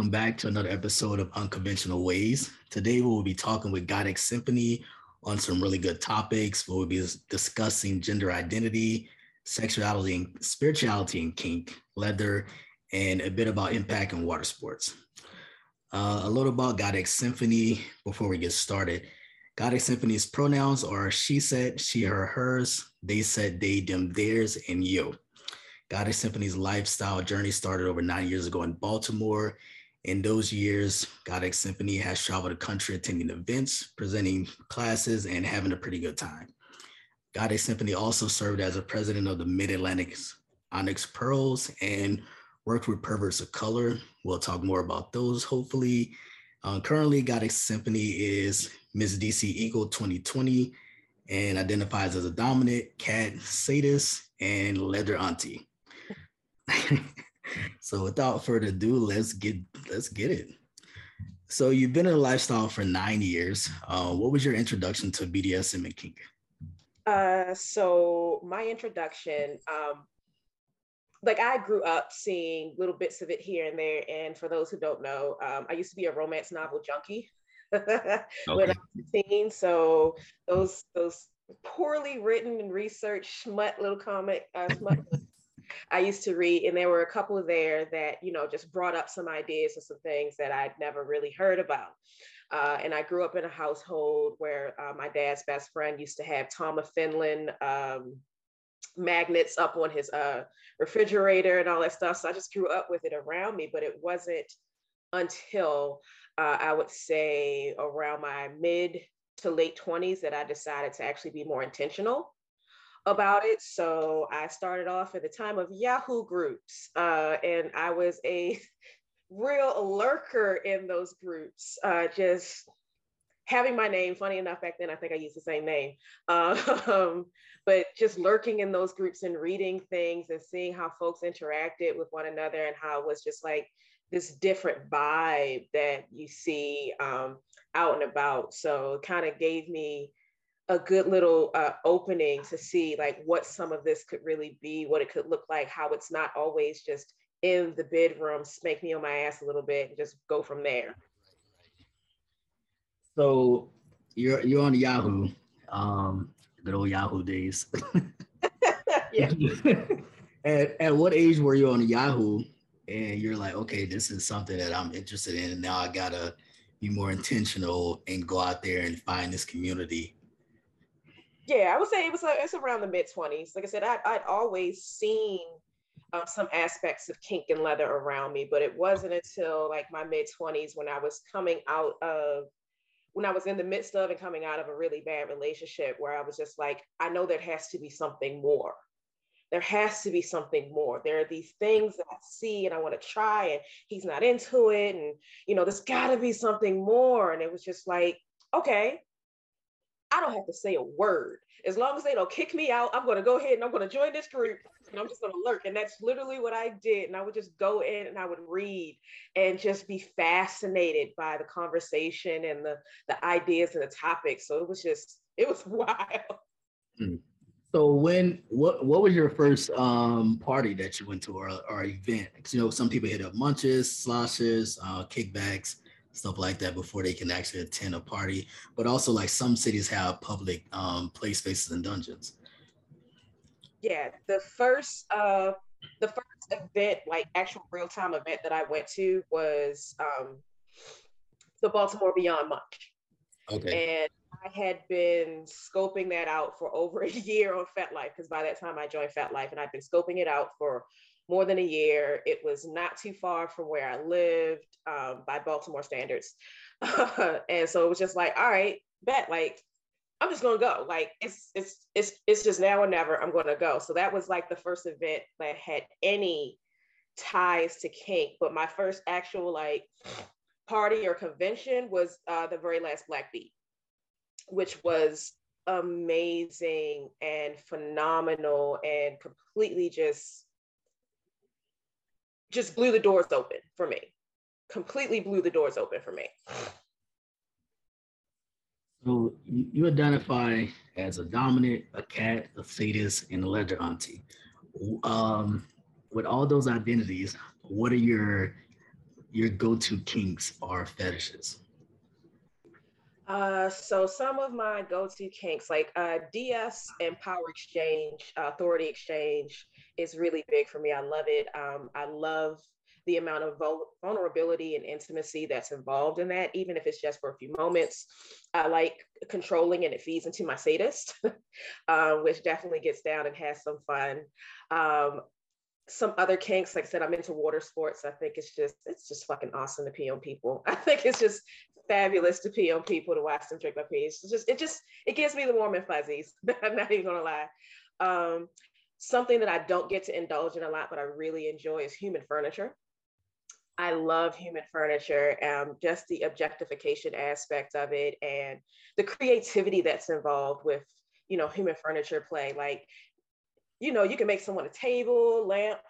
Welcome back to another episode of Unconventional Ways. Today we will be talking with Goddexx Symphonee on some really good topics. We'll be discussing gender identity, sexuality and spirituality and kink, leather, and a bit about impact in water sports. Uh, a little about Goddexx Symphonee before we get started. Goddexx Symphonee's pronouns are she said, she, her, hers, they said, they, them, theirs, and yo. Goddexx Symphonee's lifestyle journey started over nine years ago in Baltimore. In those years, Goddexx Symphonee has traveled the country attending events, presenting classes, and having a pretty good time. Goddexx Symphonee also served as a president of the Mid Atlantic Onyx Pearls and worked with Perverts of Color. We'll talk more about those hopefully. Uh, currently, Goddexx Symphonee is Miss DC Eagle 2020 and identifies as a dominant, cat, sadist, and leather auntie. so without further ado, let's get let's get it. So you've been in a lifestyle for nine years. Uh, what was your introduction to BDSM and kink? Uh, so my introduction, um, like I grew up seeing little bits of it here and there. And for those who don't know, um, I used to be a romance novel junkie okay. when I was a teen. So those those poorly written and researched smut little comic uh, smut I used to read, and there were a couple there that, you know, just brought up some ideas and some things that I'd never really heard about. Uh, and I grew up in a household where uh, my dad's best friend used to have Tom of Finland um, magnets up on his uh, refrigerator and all that stuff. So I just grew up with it around me, but it wasn't until uh, I would say around my mid to late 20s that I decided to actually be more intentional about it. So I started off at the time of Yahoo groups, uh, and I was a real lurker in those groups, uh, just having my name. Funny enough, back then I think I used the same name, um, but just lurking in those groups and reading things and seeing how folks interacted with one another and how it was just like this different vibe that you see um, out and about. So it kind of gave me a good little uh, opening to see like what some of this could really be, what it could look like, how it's not always just in the bedroom, spank me on my ass a little bit and just go from there. So you're you're on Yahoo, um, good old Yahoo days. yeah. at, at what age were you on Yahoo and you're like, okay, this is something that I'm interested in, and now I gotta be more intentional and go out there and find this community yeah, I would say it was a, it's around the mid 20s. Like I said, I'd, I'd always seen um, some aspects of kink and leather around me, but it wasn't until like my mid 20s when I was coming out of when I was in the midst of and coming out of a really bad relationship where I was just like, I know there has to be something more. There has to be something more. There are these things that I see and I want to try, and he's not into it. And, you know, there's got to be something more. And it was just like, okay, I don't have to say a word. As long as they don't kick me out, I'm going to go ahead and I'm going to join this group and I'm just going to lurk. And that's literally what I did. And I would just go in and I would read and just be fascinated by the conversation and the, the ideas and the topics. So it was just, it was wild. Hmm. So when what what was your first um party that you went to or, or event? Because you know some people hit up munches, sloshes, uh, kickbacks stuff like that before they can actually attend a party. But also, like some cities have public um, play spaces and dungeons. Yeah, the first uh, the first event, like actual real time event that I went to was um, the Baltimore Beyond Munch. Okay. And I had been scoping that out for over a year on FetLife because by that time I joined FetLife and I've been scoping it out for more than a year. It was not too far from where I lived um, by Baltimore standards. and so it was just like, all right, bet, like, I'm just gonna go. Like it's it's it's it's just now or never. I'm gonna go. So that was like the first event that had any ties to kink. But my first actual like party or convention was uh, the very last Black Beat, which was amazing and phenomenal and completely just just blew the doors open for me. Completely blew the doors open for me. So you identify as a dominant, a cat, a sadist, and a leather auntie. Um, with all those identities, what are your your go-to kinks or fetishes? Uh, so some of my go-to kinks, like uh, DS and power exchange, uh, authority exchange, is really big for me. I love it. Um, I love the amount of vulnerability and intimacy that's involved in that, even if it's just for a few moments. I like controlling and it feeds into my sadist, uh, which definitely gets down and has some fun. Um, some other kinks, like I said, I'm into water sports. I think it's just it's just fucking awesome to pee on people. I think it's just fabulous to pee on people to watch them drink my pee. It's just it just it gives me the warm and fuzzies. I'm not even gonna lie. Um, something that I don't get to indulge in a lot, but I really enjoy is human furniture. I love human furniture, um, just the objectification aspect of it and the creativity that's involved with, you know, human furniture play. Like, you know, you can make someone a table, lamp,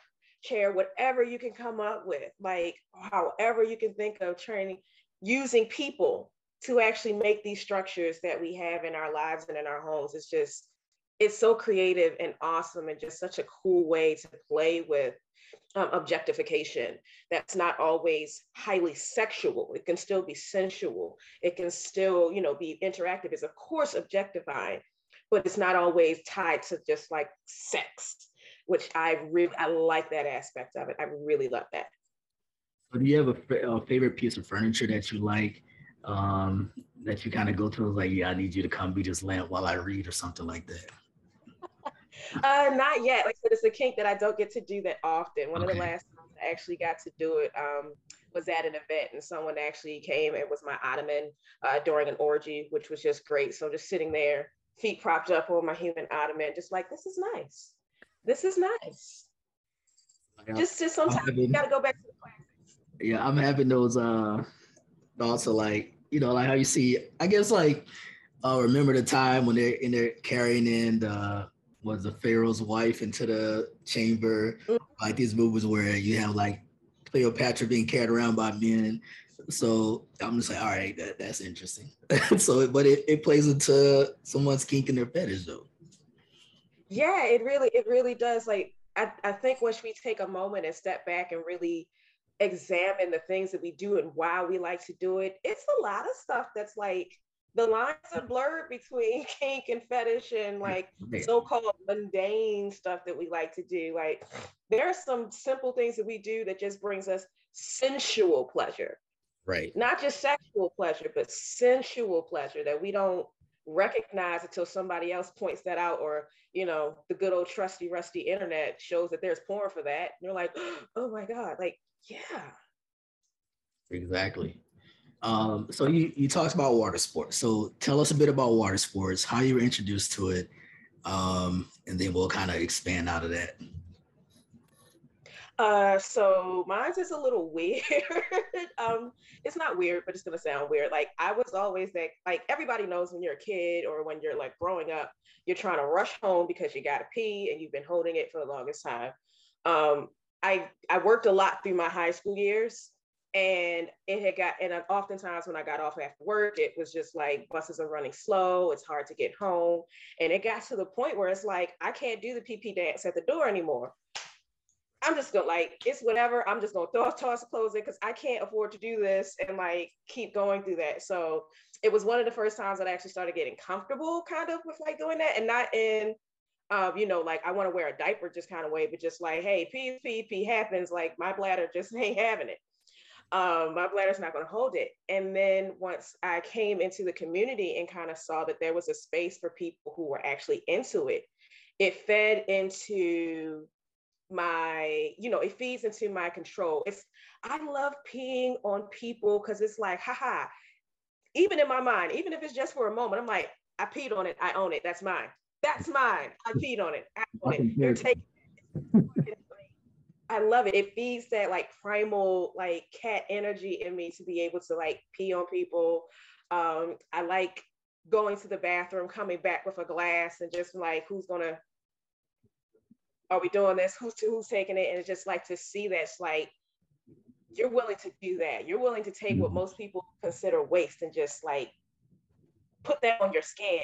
chair, whatever you can come up with, like however you can think of training, using people to actually make these structures that we have in our lives and in our homes. It's just, it's so creative and awesome and just such a cool way to play with um, objectification that's not always highly sexual. It can still be sensual. It can still you know be interactive. It's of course objectifying but it's not always tied to just like sex which i really i like that aspect of it. I really love that so do you have a, a favorite piece of furniture that you like um, that you kind of go through like yeah i need you to come be this lamp while i read or something like that uh, not yet. Like I said, it's a kink that I don't get to do that often. One okay. of the last times I actually got to do it um, was at an event, and someone actually came. It was my ottoman uh, during an orgy, which was just great. So just sitting there, feet propped up on my human ottoman, just like this is nice. This is nice. Just, just sometimes you gotta go back to. Yeah, I'm having those uh thoughts of like, you know, like how you see. I guess like, uh, remember the time when they're in there carrying in the was the Pharaoh's wife into the chamber, like these movies where you have like Cleopatra being carried around by men. So I'm just like, all right, that, that's interesting. so, but it, it plays into someone's kink in their fetish though. Yeah, it really, it really does. Like, I, I think once we take a moment and step back and really examine the things that we do and why we like to do it, it's a lot of stuff that's like the lines are blurred between kink and fetish and like so-called mundane stuff that we like to do. Like there are some simple things that we do that just brings us sensual pleasure. Right. Not just sexual pleasure, but sensual pleasure that we don't recognize until somebody else points that out or you know the good old trusty rusty internet shows that there's porn for that and you're like oh my god like yeah exactly um, so you, you talked about water sports. So tell us a bit about water sports, how you were introduced to it, um, and then we'll kind of expand out of that. Uh, so mine's is a little weird. um, it's not weird, but it's gonna sound weird. Like I was always that, like everybody knows when you're a kid or when you're like growing up, you're trying to rush home because you gotta pee and you've been holding it for the longest time. Um, I I worked a lot through my high school years and it had got and oftentimes when i got off after work it was just like buses are running slow it's hard to get home and it got to the point where it's like i can't do the pp dance at the door anymore. I'm just gonna like it's whatever i'm just gonna throw toss clothes in because i can't afford to do this and like keep going through that. So it was one of the first times that i actually started getting comfortable kind of with like doing that and not in um, you know, like I want to wear a diaper just kind of way, but just like, hey, pee happens. Like my bladder just ain't having it um, my bladder's not going to hold it. And then once I came into the community and kind of saw that there was a space for people who were actually into it, it fed into my, you know, it feeds into my control. It's, I love peeing on people because it's like, haha, even in my mind, even if it's just for a moment, I'm like, I peed on it, I own it, that's mine. That's mine. I peed on it. I own it. You're taking it. I love it. It feeds that like primal like cat energy in me to be able to like pee on people. Um, I like going to the bathroom, coming back with a glass, and just like who's gonna are we doing this? Who's who's taking it? And it's just like to see that's like you're willing to do that. You're willing to take what mm-hmm. most people consider waste and just like put that on your skin.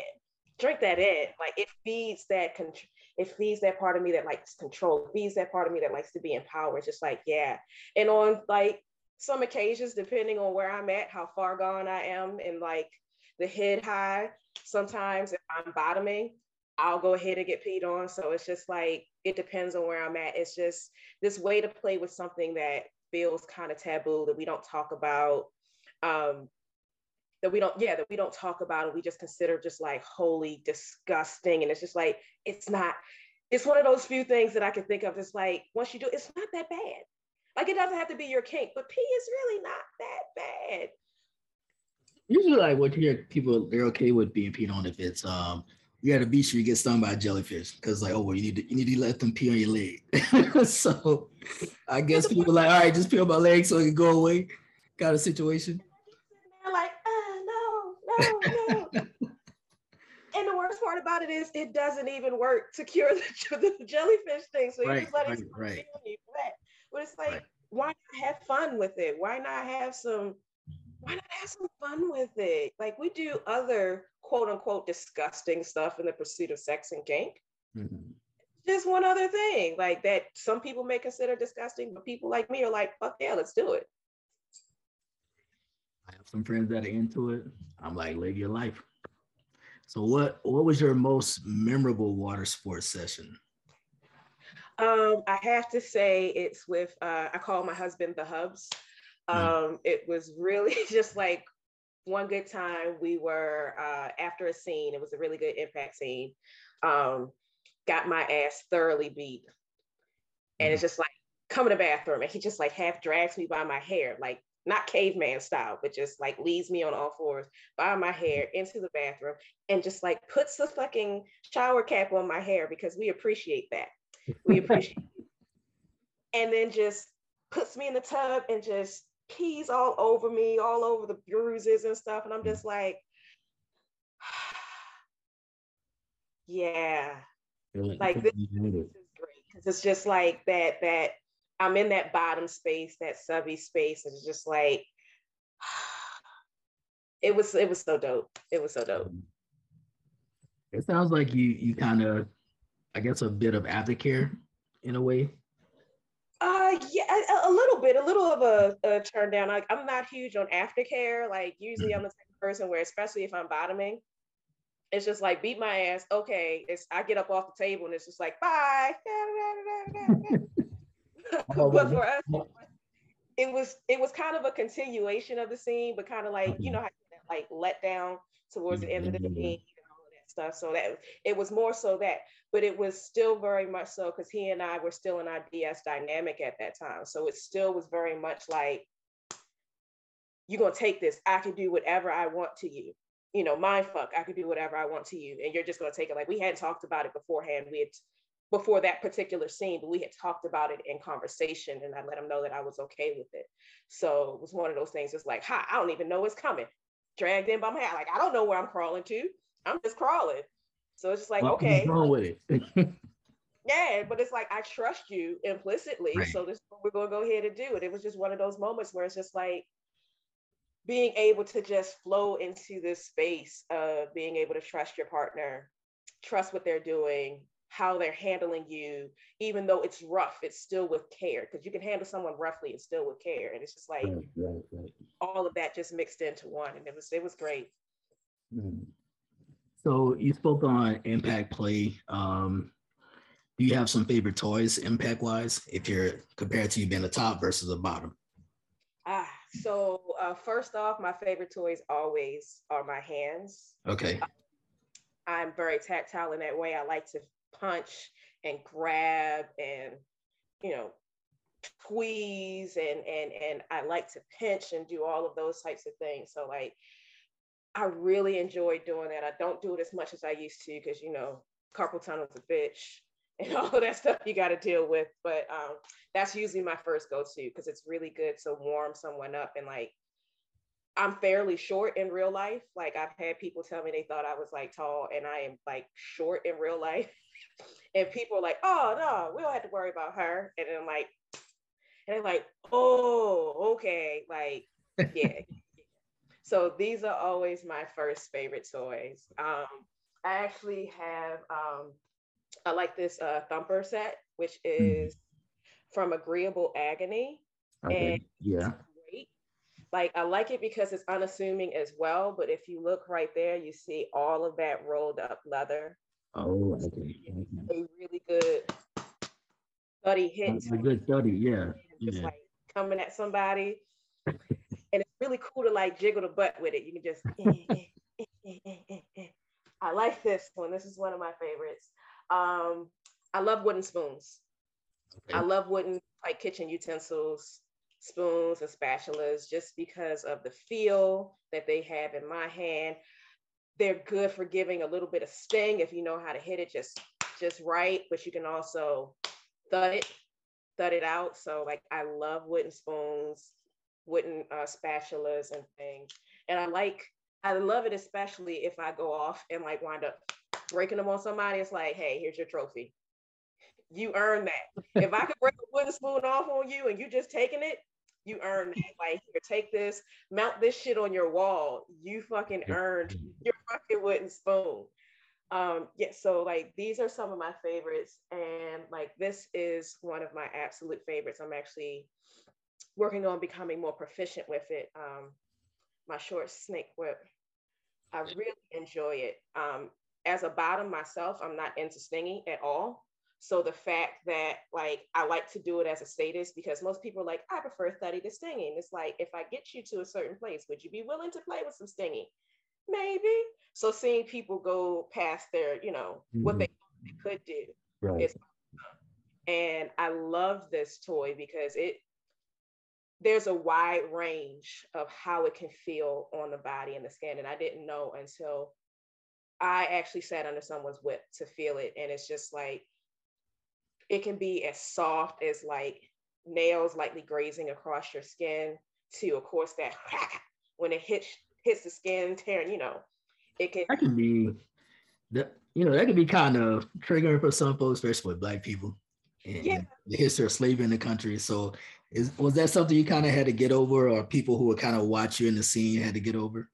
Drink that in. Like it feeds that con- it feeds that part of me that likes control, it feeds that part of me that likes to be empowered. Just like, yeah. And on like some occasions, depending on where I'm at, how far gone I am, and like the head high. Sometimes if I'm bottoming, I'll go ahead and get peed on. So it's just like it depends on where I'm at. It's just this way to play with something that feels kind of taboo that we don't talk about. Um, that we don't, yeah, that we don't talk about and we just consider just like holy disgusting. And it's just like, it's not, it's one of those few things that I can think of. It's like once you do, it's not that bad. Like it doesn't have to be your kink, but pee is really not that bad. Usually, like what you hear people, they're okay with being peed on if it's um you're at a beach, you get stung by a jellyfish because like, oh well, you need to you need to let them pee on your leg. so I guess people like, all right, just pee on my leg so it can go away, kind of situation. No, no, and the worst part about it is it doesn't even work to cure the, the jellyfish thing. So you just let right, it right. But it's like, right. why not have fun with it? Why not have some? Why not have some fun with it? Like we do other quote unquote disgusting stuff in the pursuit of sex and kink. Mm-hmm. Just one other thing, like that some people may consider disgusting, but people like me are like, fuck yeah, let's do it. I have some friends that are into it. I'm like, live your life. So what what was your most memorable water sports session? Um, I have to say it's with uh, I call my husband the hubs. Mm. Um, it was really just like one good time we were uh, after a scene it was a really good impact scene um, got my ass thoroughly beat and mm-hmm. it's just like come in the bathroom and he just like half drags me by my hair like not caveman style but just like leads me on all fours by my hair into the bathroom and just like puts the fucking shower cap on my hair because we appreciate that we appreciate it. and then just puts me in the tub and just pees all over me, all over the bruises and stuff. And I'm just like, yeah. Like this, this is great. Cause it's just like that, that I'm in that bottom space, that subby space. And it's just like, it was, it was so dope. It was so dope. It sounds like you, you kind of, I guess, a bit of aftercare in a way. Uh, yeah, a, a, little bit, a little of a, a turn down. Like I'm not huge on aftercare. Like usually I'm the type of person where, especially if I'm bottoming, it's just like beat my ass. Okay, it's I get up off the table and it's just like bye. but for us, it was it was kind of a continuation of the scene, but kind of like you know how like let down towards the end of the scene and all of that stuff. So that it was more so that, but it was still very much so because he and I were still in our DS dynamic at that time. So it still was very much like, you're gonna take this. I can do whatever I want to you. You know, mind fuck, I can do whatever I want to you. And you're just gonna take it. Like we hadn't talked about it beforehand. We had before that particular scene, but we had talked about it in conversation and I let him know that I was okay with it. So it was one of those things, it's like, hi, I don't even know what's coming. Dragged in by my hair. Like, I don't know where I'm crawling to. I'm just crawling. So it's just like, okay. What's wrong with it? yeah, but it's like I trust you implicitly. Right. So this we're gonna go ahead and do it. It was just one of those moments where it's just like being able to just flow into this space of being able to trust your partner, trust what they're doing, how they're handling you, even though it's rough, it's still with care. Because you can handle someone roughly and still with care. And it's just like right, right, right. all of that just mixed into one. And it was it was great. Mm. So you spoke on impact play. Um, do you have some favorite toys impact wise if you're compared to you being the top versus the bottom? Ah, so uh, first off, my favorite toys always are my hands. Okay. Uh, I'm very tactile in that way. I like to punch and grab and you know squeeze and and and I like to pinch and do all of those types of things. So like I really enjoy doing that. I don't do it as much as I used to because you know carpal tunnel's a bitch and all of that stuff you got to deal with. But um, that's usually my first go-to because it's really good to warm someone up and like I'm fairly short in real life. Like I've had people tell me they thought I was like tall and I am like short in real life. and people are like, oh no, we don't have to worry about her. And I'm like, and they're like, oh, okay. Like, yeah, so these are always my first favorite toys. Um, I actually have, um, I like this uh, thumper set, which hmm. is from Agreeable Agony. Okay. And yeah. Like I like it because it's unassuming as well. But if you look right there, you see all of that rolled up leather. Oh, okay. A really good study hit. A good study, yeah. Just yeah. like coming at somebody. and it's really cool to like jiggle the butt with it. You can just eh, eh, eh, I like this one. This is one of my favorites. Um, I love wooden spoons. Okay. I love wooden like kitchen utensils, spoons and spatulas, just because of the feel that they have in my hand. They're good for giving a little bit of sting if you know how to hit it just just right, but you can also thud it, thud it out. So like I love wooden spoons, wooden uh, spatulas and things. And I like, I love it especially if I go off and like wind up breaking them on somebody. It's like, hey, here's your trophy you earn that. if I could break a wooden spoon off on you and you just taking it, you earn that. Like, here, take this, mount this shit on your wall. You fucking earned your fucking wooden spoon. Um, yeah, so like these are some of my favorites, and like this is one of my absolute favorites. I'm actually working on becoming more proficient with it. Um, my short snake whip. I really enjoy it. Um, as a bottom myself, I'm not into stinging at all. So the fact that like I like to do it as a status because most people are like, I prefer thuddy to stinging. It's like if I get you to a certain place, would you be willing to play with some stinging? Maybe. So seeing people go past their, you know, mm-hmm. what they, they, could do. Right. Is, and I love this toy because it there's a wide range of how it can feel on the body and the skin. And I didn't know until I actually sat under someone's whip to feel it. And it's just like it can be as soft as like nails lightly grazing across your skin to, of course, that when it hits hits the skin, tearing, you know, it can. That can be that you know that can be kind of triggering for some folks, especially with Black people. And yeah. the history of slavery in the country. So, is was that something you kind of had to get over, or people who were kind of watch you in the scene had to get over?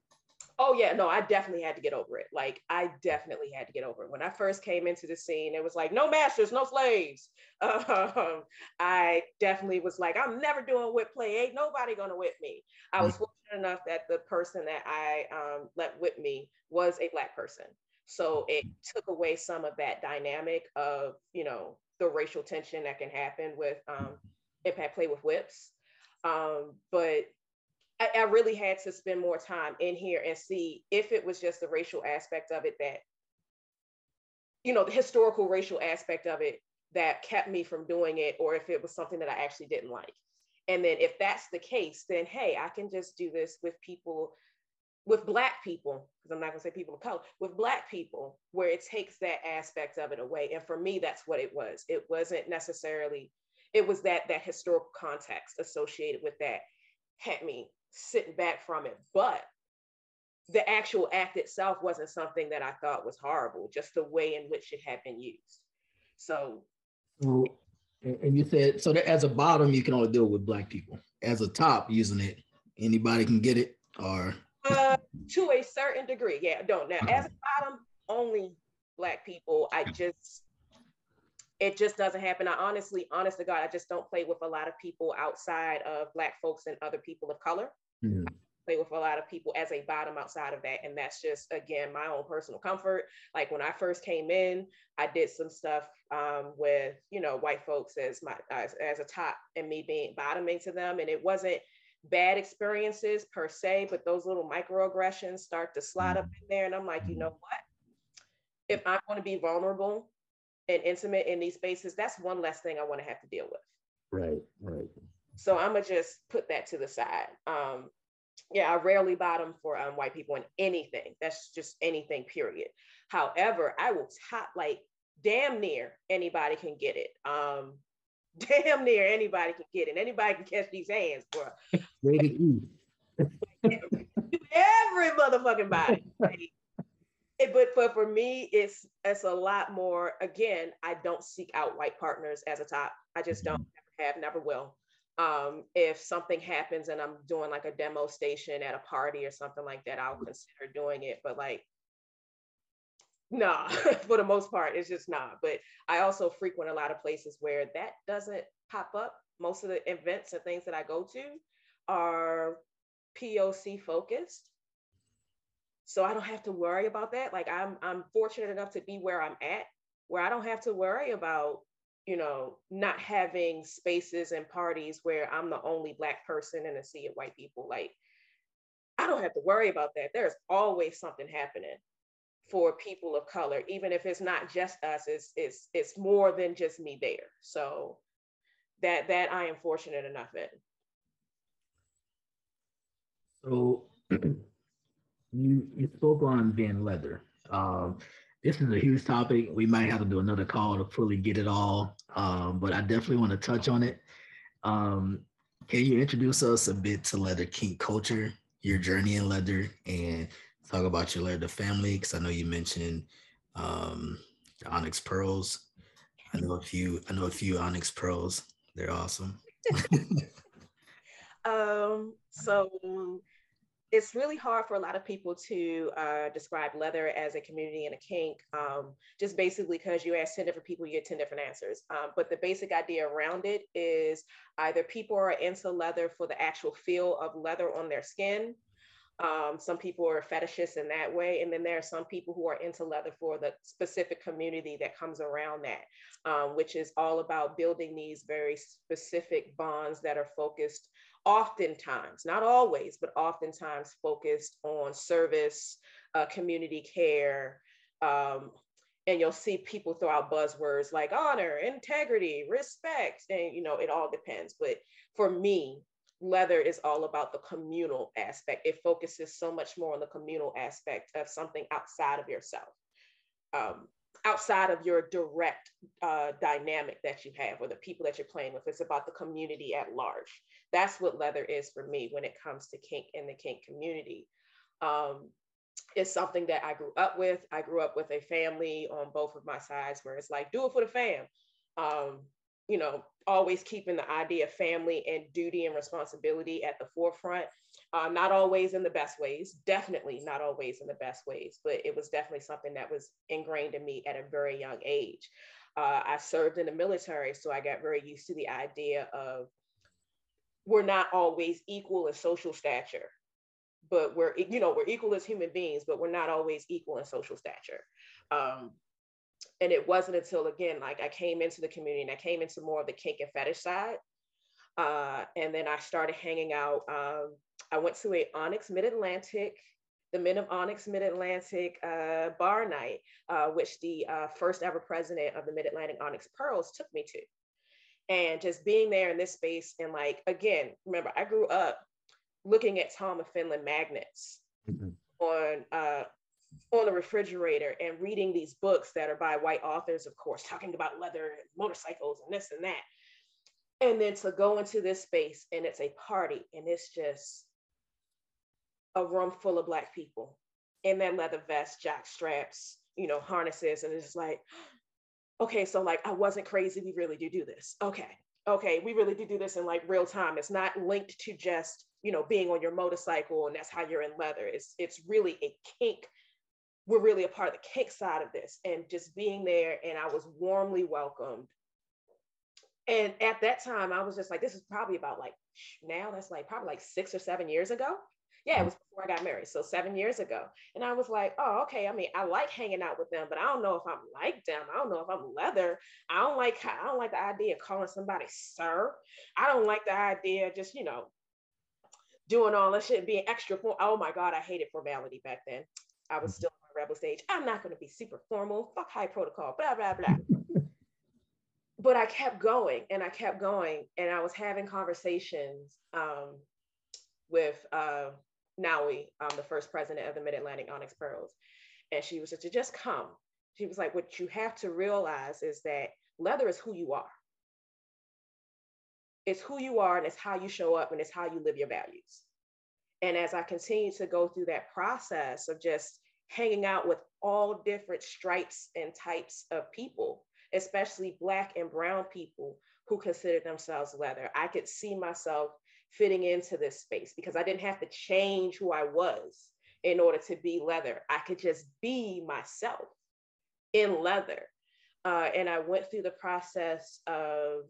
Oh yeah, no, I definitely had to get over it. Like I definitely had to get over it. When I first came into the scene, it was like no masters, no slaves. Um, I definitely was like, I'm never doing whip play. Ain't nobody gonna whip me. I was mm. fortunate enough that the person that I um, let whip me was a black person, so it took away some of that dynamic of you know the racial tension that can happen with um, impact play with whips. Um, but I, I really had to spend more time in here and see if it was just the racial aspect of it that, you know, the historical racial aspect of it that kept me from doing it, or if it was something that I actually didn't like. And then if that's the case, then hey, I can just do this with people, with Black people, because I'm not gonna say people of color, with Black people, where it takes that aspect of it away. And for me, that's what it was. It wasn't necessarily, it was that that historical context associated with that had me sitting back from it. But the actual act itself wasn't something that I thought was horrible, just the way in which it had been used. So, well, and you said so that as a bottom, you can only deal with black people. As a top, using it, anybody can get it, or uh, to a certain degree, yeah. Don't now as a bottom, only black people. I just it just doesn't happen. I honestly, honest to God, I just don't play with a lot of people outside of Black folks and other people of color. Mm-hmm. play with a lot of people as a bottom outside of that. And that's just, again, my own personal comfort. Like when I first came in, I did some stuff um, with, you know, white folks as my, as, as a top and me being bottoming to them. And it wasn't bad experiences per se, but those little microaggressions start to slide up in there. And I'm like, you know what? If I'm going to be vulnerable and intimate in these spaces, that's one less thing I want to have to deal with. Right, right. So I'm gonna just put that to the side. Um, yeah, I rarely bottom for um, white people in anything. That's just anything, period. However, I will top like damn near anybody can get it. Um, damn near anybody can get it. Anybody can catch these hands, bro. every motherfucking body. It, but for, for me, it's it's a lot more. Again, I don't seek out white partners as a top. I just don't never have, never will. Um, if something happens and I'm doing like a demo station at a party or something like that, I'll consider doing it. But like, nah, for the most part, it's just not. But I also frequent a lot of places where that doesn't pop up. Most of the events and things that I go to are POC focused. So I don't have to worry about that. Like I'm I'm fortunate enough to be where I'm at, where I don't have to worry about, you know, not having spaces and parties where I'm the only black person in a sea of white people. Like I don't have to worry about that. There's always something happening for people of color, even if it's not just us, it's it's it's more than just me there. So that that I am fortunate enough in. So you you spoke on being leather. Um, this is a huge topic. We might have to do another call to fully get it all, um, but I definitely want to touch on it. Um, can you introduce us a bit to leather kink culture, your journey in leather, and talk about your leather family? Because I know you mentioned um, the onyx pearls. I know a few. I know a few onyx pearls. They're awesome. um. So it's really hard for a lot of people to uh, describe leather as a community and a kink, um, just basically because you ask 10 different people, you get 10 different answers. Um, but the basic idea around it is either people are into leather for the actual feel of leather on their skin. Um, some people are fetishists in that way. And then there are some people who are into leather for the specific community that comes around that, um, which is all about building these very specific bonds that are focused oftentimes, not always, but oftentimes focused on service, uh, community care. Um, and you'll see people throw out buzzwords like honor, integrity, respect, and you know, it all depends. But for me, leather is all about the communal aspect. It focuses so much more on the communal aspect of something outside of yourself. Um, outside of your direct uh, dynamic that you have or the people that you're playing with. It's about the community at large. That's what leather is for me when it comes to kink in the kink community. Um, it's something that I grew up with. I grew up with a family on both of my sides where it's like, do it for the fam. Um, you know, always keeping the idea of family and duty and responsibility at the forefront. Uh, not always in the best ways, definitely not always in the best ways, but it was definitely something that was ingrained in me at a very young age. Uh, I served in the military, so I got very used to the idea of we're not always equal in social stature, but we're, you know, we're equal as human beings, but we're not always equal in social stature. Um, and it wasn't until again like i came into the community and i came into more of the kink and fetish side uh, and then i started hanging out um, i went to a onyx mid-atlantic the men of onyx mid-atlantic uh, bar night uh, which the uh, first ever president of the mid-atlantic onyx pearls took me to and just being there in this space and like again remember i grew up looking at tom of finland magnets mm-hmm. on uh, on the refrigerator and reading these books that are by white authors, of course, talking about leather and motorcycles and this and that. And then to go into this space and it's a party and it's just a room full of Black people in that leather vest, jock straps, you know, harnesses. And it's like, okay, so like I wasn't crazy. We really do do this. Okay. Okay. We really do do this in like real time. It's not linked to just, you know, being on your motorcycle and that's how you're in leather. It's, it's really a kink we're really a part of the kink side of this and just being there and i was warmly welcomed and at that time i was just like this is probably about like now that's like probably like six or seven years ago yeah it was before i got married so seven years ago and i was like oh okay i mean i like hanging out with them but i don't know if i'm like them i don't know if i'm leather i don't like i don't like the idea of calling somebody sir i don't like the idea of just you know doing all this shit being extra formal. oh my god i hated formality back then i was mm-hmm. still rebel stage. I'm not going to be super formal, fuck high protocol, blah, blah, blah. but I kept going and I kept going. And I was having conversations um, with uh, Naui, um, the first president of the Mid Atlantic Onyx Pearls. And she was just, to just come. She was like, what you have to realize is that leather is who you are. It's who you are and it's how you show up and it's how you live your values. And as I continue to go through that process of just hanging out with all different stripes and types of people, especially Black and Brown people who consider themselves leather. I could see myself fitting into this space because I didn't have to change who I was in order to be leather. I could just be myself in leather. Uh, and I went through the process of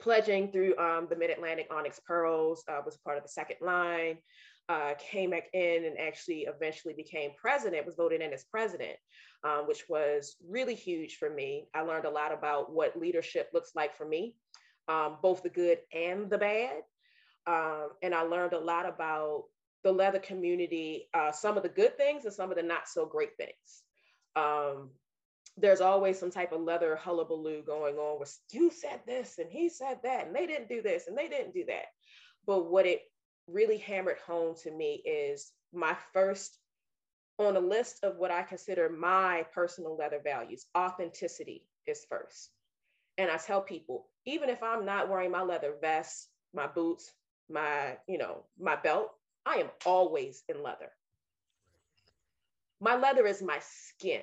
pledging through um, the Mid-Atlantic Onyx Pearls, uh, was part of the second line, uh, came back in and actually eventually became president, was voted in as president, um, which was really huge for me. I learned a lot about what leadership looks like for me, um, both the good and the bad. Um, and I learned a lot about the leather community, uh, some of the good things and some of the not so great things. Um, there's always some type of leather hullabaloo going on where you said this and he said that and they didn't do this and they didn't do that. But what it really hammered home to me is my first on a list of what I consider my personal leather values, authenticity is first. And I tell people, even if I'm not wearing my leather vest, my boots, my, you know, my belt, I am always in leather. My leather is my skin.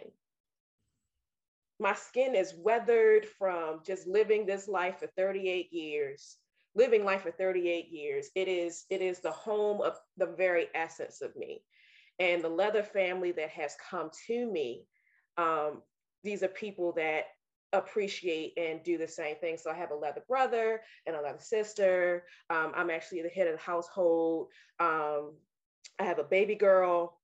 My skin is weathered from just living this life for 38 years living life for 38 years. It is it is the home of the very essence of me. And the leather family that has come to me um, these are people that appreciate and do the same thing so i have a leather brother and a leather sister um, i'm actually the head of the household um, i have a baby girl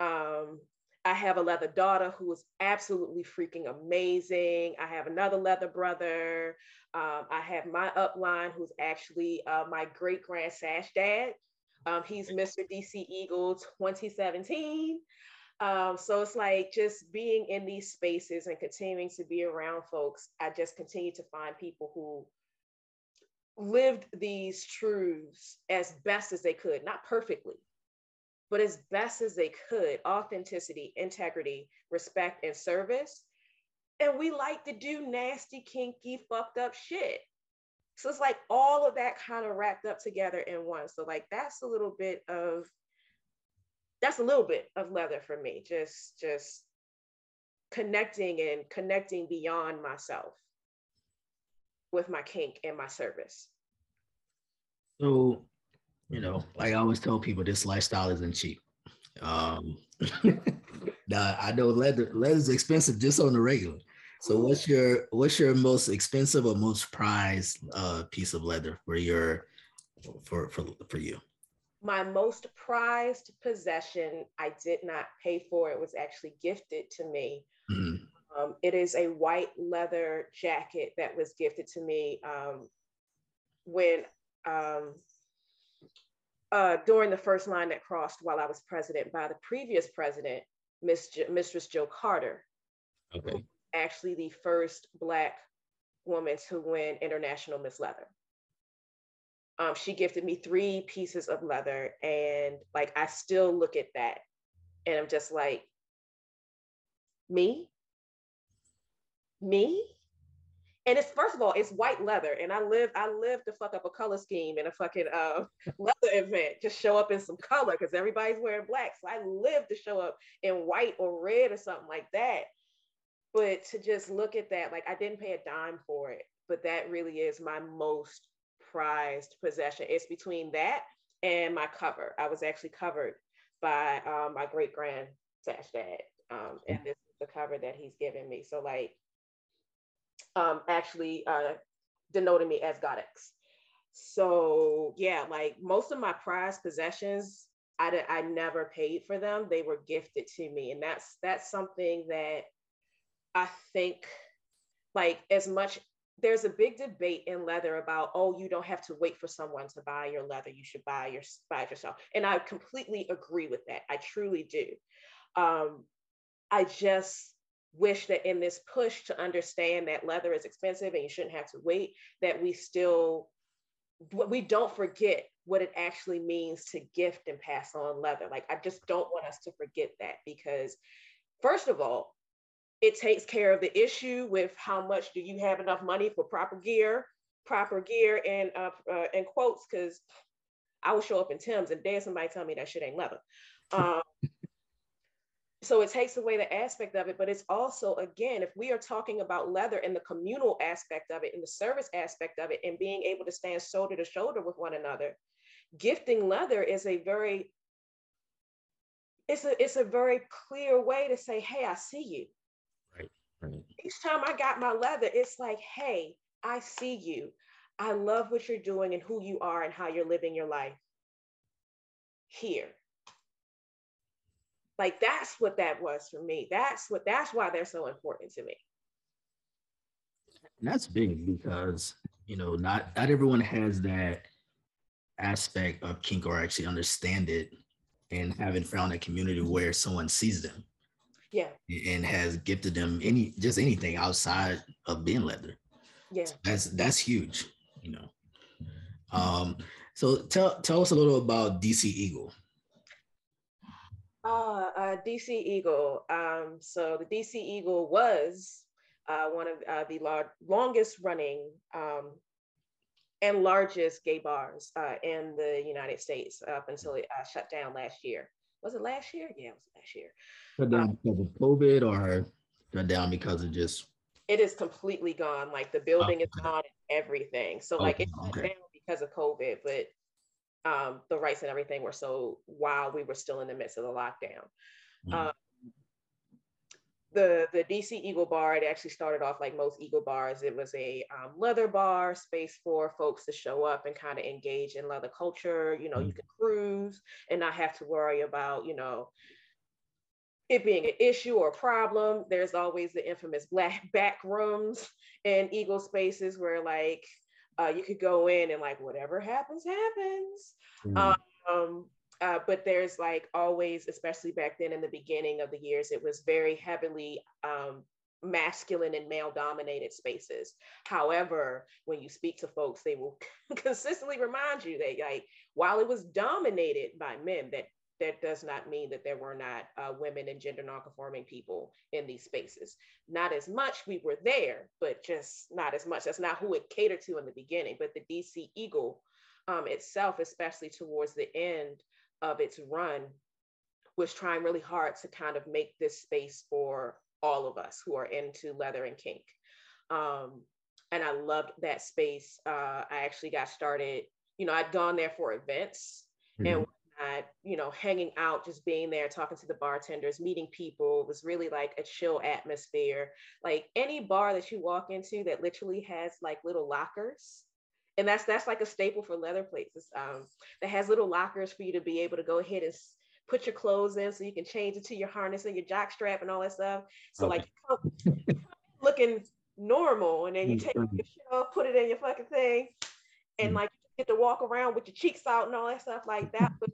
um, I have a leather daughter who is absolutely freaking amazing. I have another leather brother. Um, I have my upline who's actually uh, my great grand sash dad. Um, he's Mr. DC Eagle 2017. Um, so it's like just being in these spaces and continuing to be around folks. I just continue to find people who lived these truths as best as they could, not perfectly, but as best as they could authenticity, integrity, respect, and service. And we like to do nasty, kinky, fucked up shit. So it's like all of that kind of wrapped up together in one. So, like, that's a little bit of that's a little bit of leather for me just just connecting and connecting beyond myself with my kink and my service so you know, like I always tell people, this lifestyle isn't cheap. Um, now I know leather leather's expensive just on the regular. So what's your what's your most expensive or most prized uh, piece of leather for your for for for you? My most prized possession I did not pay for. It was actually gifted to me. Mm-hmm. Um, it is a white leather jacket that was gifted to me um, when um, uh, during the first line that crossed while I was president by the previous president, Miss J- Mistress Joe Carter. Okay. Actually, the first Black woman to win International Miss Leather. Um, she gifted me three pieces of leather, and like I still look at that, and I'm just like, me, me, and it's first of all, it's white leather, and I live I live to fuck up a color scheme in a fucking uh, leather event. Just show up in some color because everybody's wearing black. So I live to show up in white or red or something like that. But to just look at that, like I didn't pay a dime for it, but that really is my most prized possession. It's between that and my cover. I was actually covered by um, my great grand Sash Dad, um, and this is the cover that he's given me. So like um, actually uh, denoted me as Goddess. So yeah, like most of my prized possessions, I, I never paid for them. They were gifted to me. And that's, that's something that I think like as much, there's a big debate in leather about, oh, you don't have to wait for someone to buy your leather. You should buy your buy it yourself. And I completely agree with that. I truly do. Um, I just wish that in this push to understand that leather is expensive and you shouldn't have to wait, that we still we don't forget what it actually means to gift and pass on leather. Like I just don't want us to forget that because first of all, it takes care of the issue with how much do you have enough money for proper gear, proper gear and uh, uh and quotes because I will show up in Tim's and dare somebody tell me that shit ain't leather. Um, so it takes away the aspect of it but it's also again if we are talking about leather and the communal aspect of it and the service aspect of it and being able to stand shoulder to shoulder with one another gifting leather is a very it's a it's a very clear way to say hey i see you right each time i got my leather it's like hey i see you I love what you're doing and who you are and how you're living your life here. Like that's what that was for me. That's what that's why they're so important to me. And that's big because you know not not everyone has that aspect of kink or actually understand it and haven't found a community where someone sees them yeah. And has gifted them any just anything outside of being leather. Yeah. So that's that's huge you know. Um so tell tell us a little about dc eagle. Uh, uh dc eagle um so the dc eagle was uh, one of uh, the lar- longest running um, and largest gay bars uh, in the United States up until it uh, shut down last year. Was it last year? Yeah, it was last year. Shut down um, because of COVID or shut down because of just? It is completely gone. Like the building oh, okay. is gone and everything. So like it shut okay. down because of COVID, but um, the rights and everything were so while we were still in the midst of the lockdown. Mm-hmm. Um, the the DC Eagle Bar, it actually started off like most Eagle bars. It was a um, leather bar, space for folks to show up and kind of engage in leather culture. You know, mm-hmm. you can cruise and not have to worry about, you know, it being an issue or a problem. There's always the infamous black back rooms and Eagle spaces where like uh, you could go in and like whatever happens, happens. Mm-hmm. Um, uh, but there's like always, especially back then in the beginning of the years, it was very heavily um, masculine and male dominated spaces. However, when you speak to folks, they will consistently remind you that like while it was dominated by men, that that does not mean that there were not uh, women and gender nonconforming people in these spaces. Not as much, we were there, but just not as much. That's not who it catered to in the beginning. But the DC Eagle um, itself, especially towards the end, of its run was trying really hard to kind of make this space for all of us who are into leather and kink. Um, and I loved that space. Uh, I actually got started, you know, I'd gone there for events mm-hmm. and I, you know, hanging out, just being there, talking to the bartenders, meeting people it was really like a chill atmosphere. Like any bar that you walk into that literally has like little lockers and that's that's like a staple for leather places um, that has little lockers for you to be able to go ahead and put your clothes in so you can change it to your harness and your jock strap and all that stuff so okay. like looking normal and then you take mm-hmm. your shit off put it in your fucking thing and mm-hmm. like you get to walk around with your cheeks out and all that stuff like that was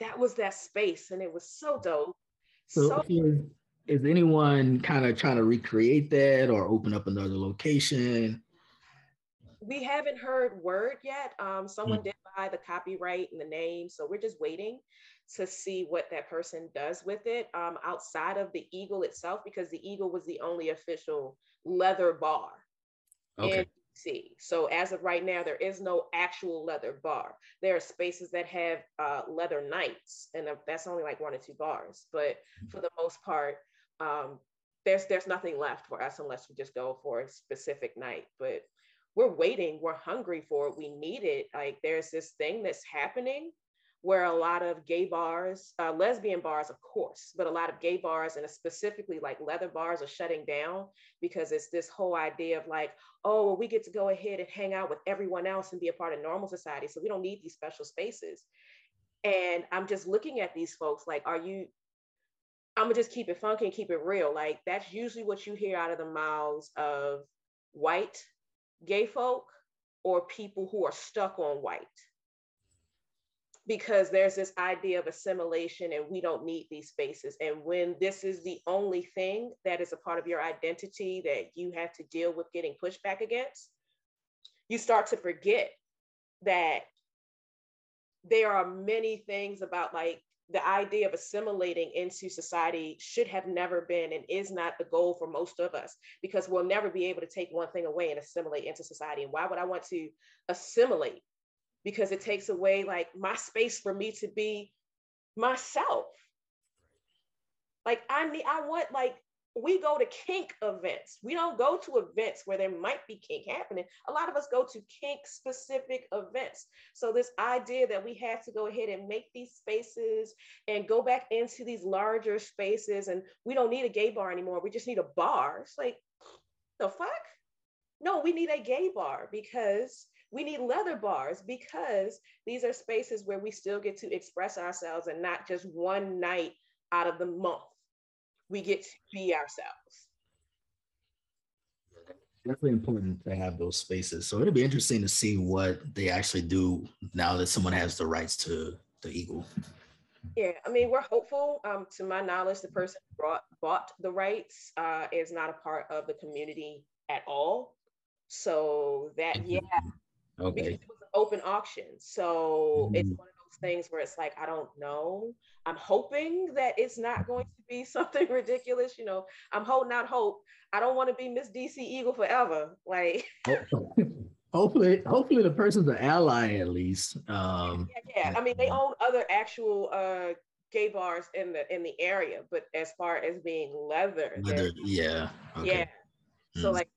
that was that space and it was so dope so, so is, is anyone kind of trying to recreate that or open up another location we haven't heard word yet. Um, someone mm. did buy the copyright and the name, so we're just waiting to see what that person does with it um, outside of the Eagle itself, because the Eagle was the only official leather bar okay. in DC. So as of right now, there is no actual leather bar. There are spaces that have uh, leather nights, and that's only like one or two bars. But mm. for the most part, um, there's there's nothing left for us unless we just go for a specific night. But we're waiting, we're hungry for it, we need it. Like there's this thing that's happening where a lot of gay bars, uh, lesbian bars, of course, but a lot of gay bars and specifically like leather bars are shutting down because it's this whole idea of like, oh, well, we get to go ahead and hang out with everyone else and be a part of normal society. So we don't need these special spaces. And I'm just looking at these folks like, are you, I'm gonna just keep it funky and keep it real. Like that's usually what you hear out of the mouths of white gay folk or people who are stuck on white because there's this idea of assimilation and we don't need these spaces. And when this is the only thing that is a part of your identity that you have to deal with getting pushback against, you start to forget that there are many things about like the idea of assimilating into society should have never been and is not the goal for most of us because we'll never be able to take one thing away and assimilate into society. And why would I want to assimilate? Because it takes away like my space for me to be myself. Like I need, I want like we go to kink events. We don't go to events where there might be kink happening. A lot of us go to kink specific events. So, this idea that we have to go ahead and make these spaces and go back into these larger spaces, and we don't need a gay bar anymore. We just need a bar. It's like, the fuck? No, we need a gay bar because we need leather bars because these are spaces where we still get to express ourselves and not just one night out of the month. We get to be ourselves. Definitely important to have those spaces. So it'll be interesting to see what they actually do now that someone has the rights to the eagle. Yeah, I mean, we're hopeful. Um, to my knowledge, the person who brought, bought the rights uh, is not a part of the community at all. So that, yeah, okay. because it was an open auction. So mm-hmm. it's one of things where it's like, I don't know. I'm hoping that it's not going to be something ridiculous. You know, I'm holding out hope. I don't want to be Miss DC Eagle forever. Like, hopefully, hopefully the person's an ally at least. Um, yeah, yeah. I mean, they own other actual uh, gay bars in the in the area, but as far as being leather, leather yeah, okay. yeah. So mm. like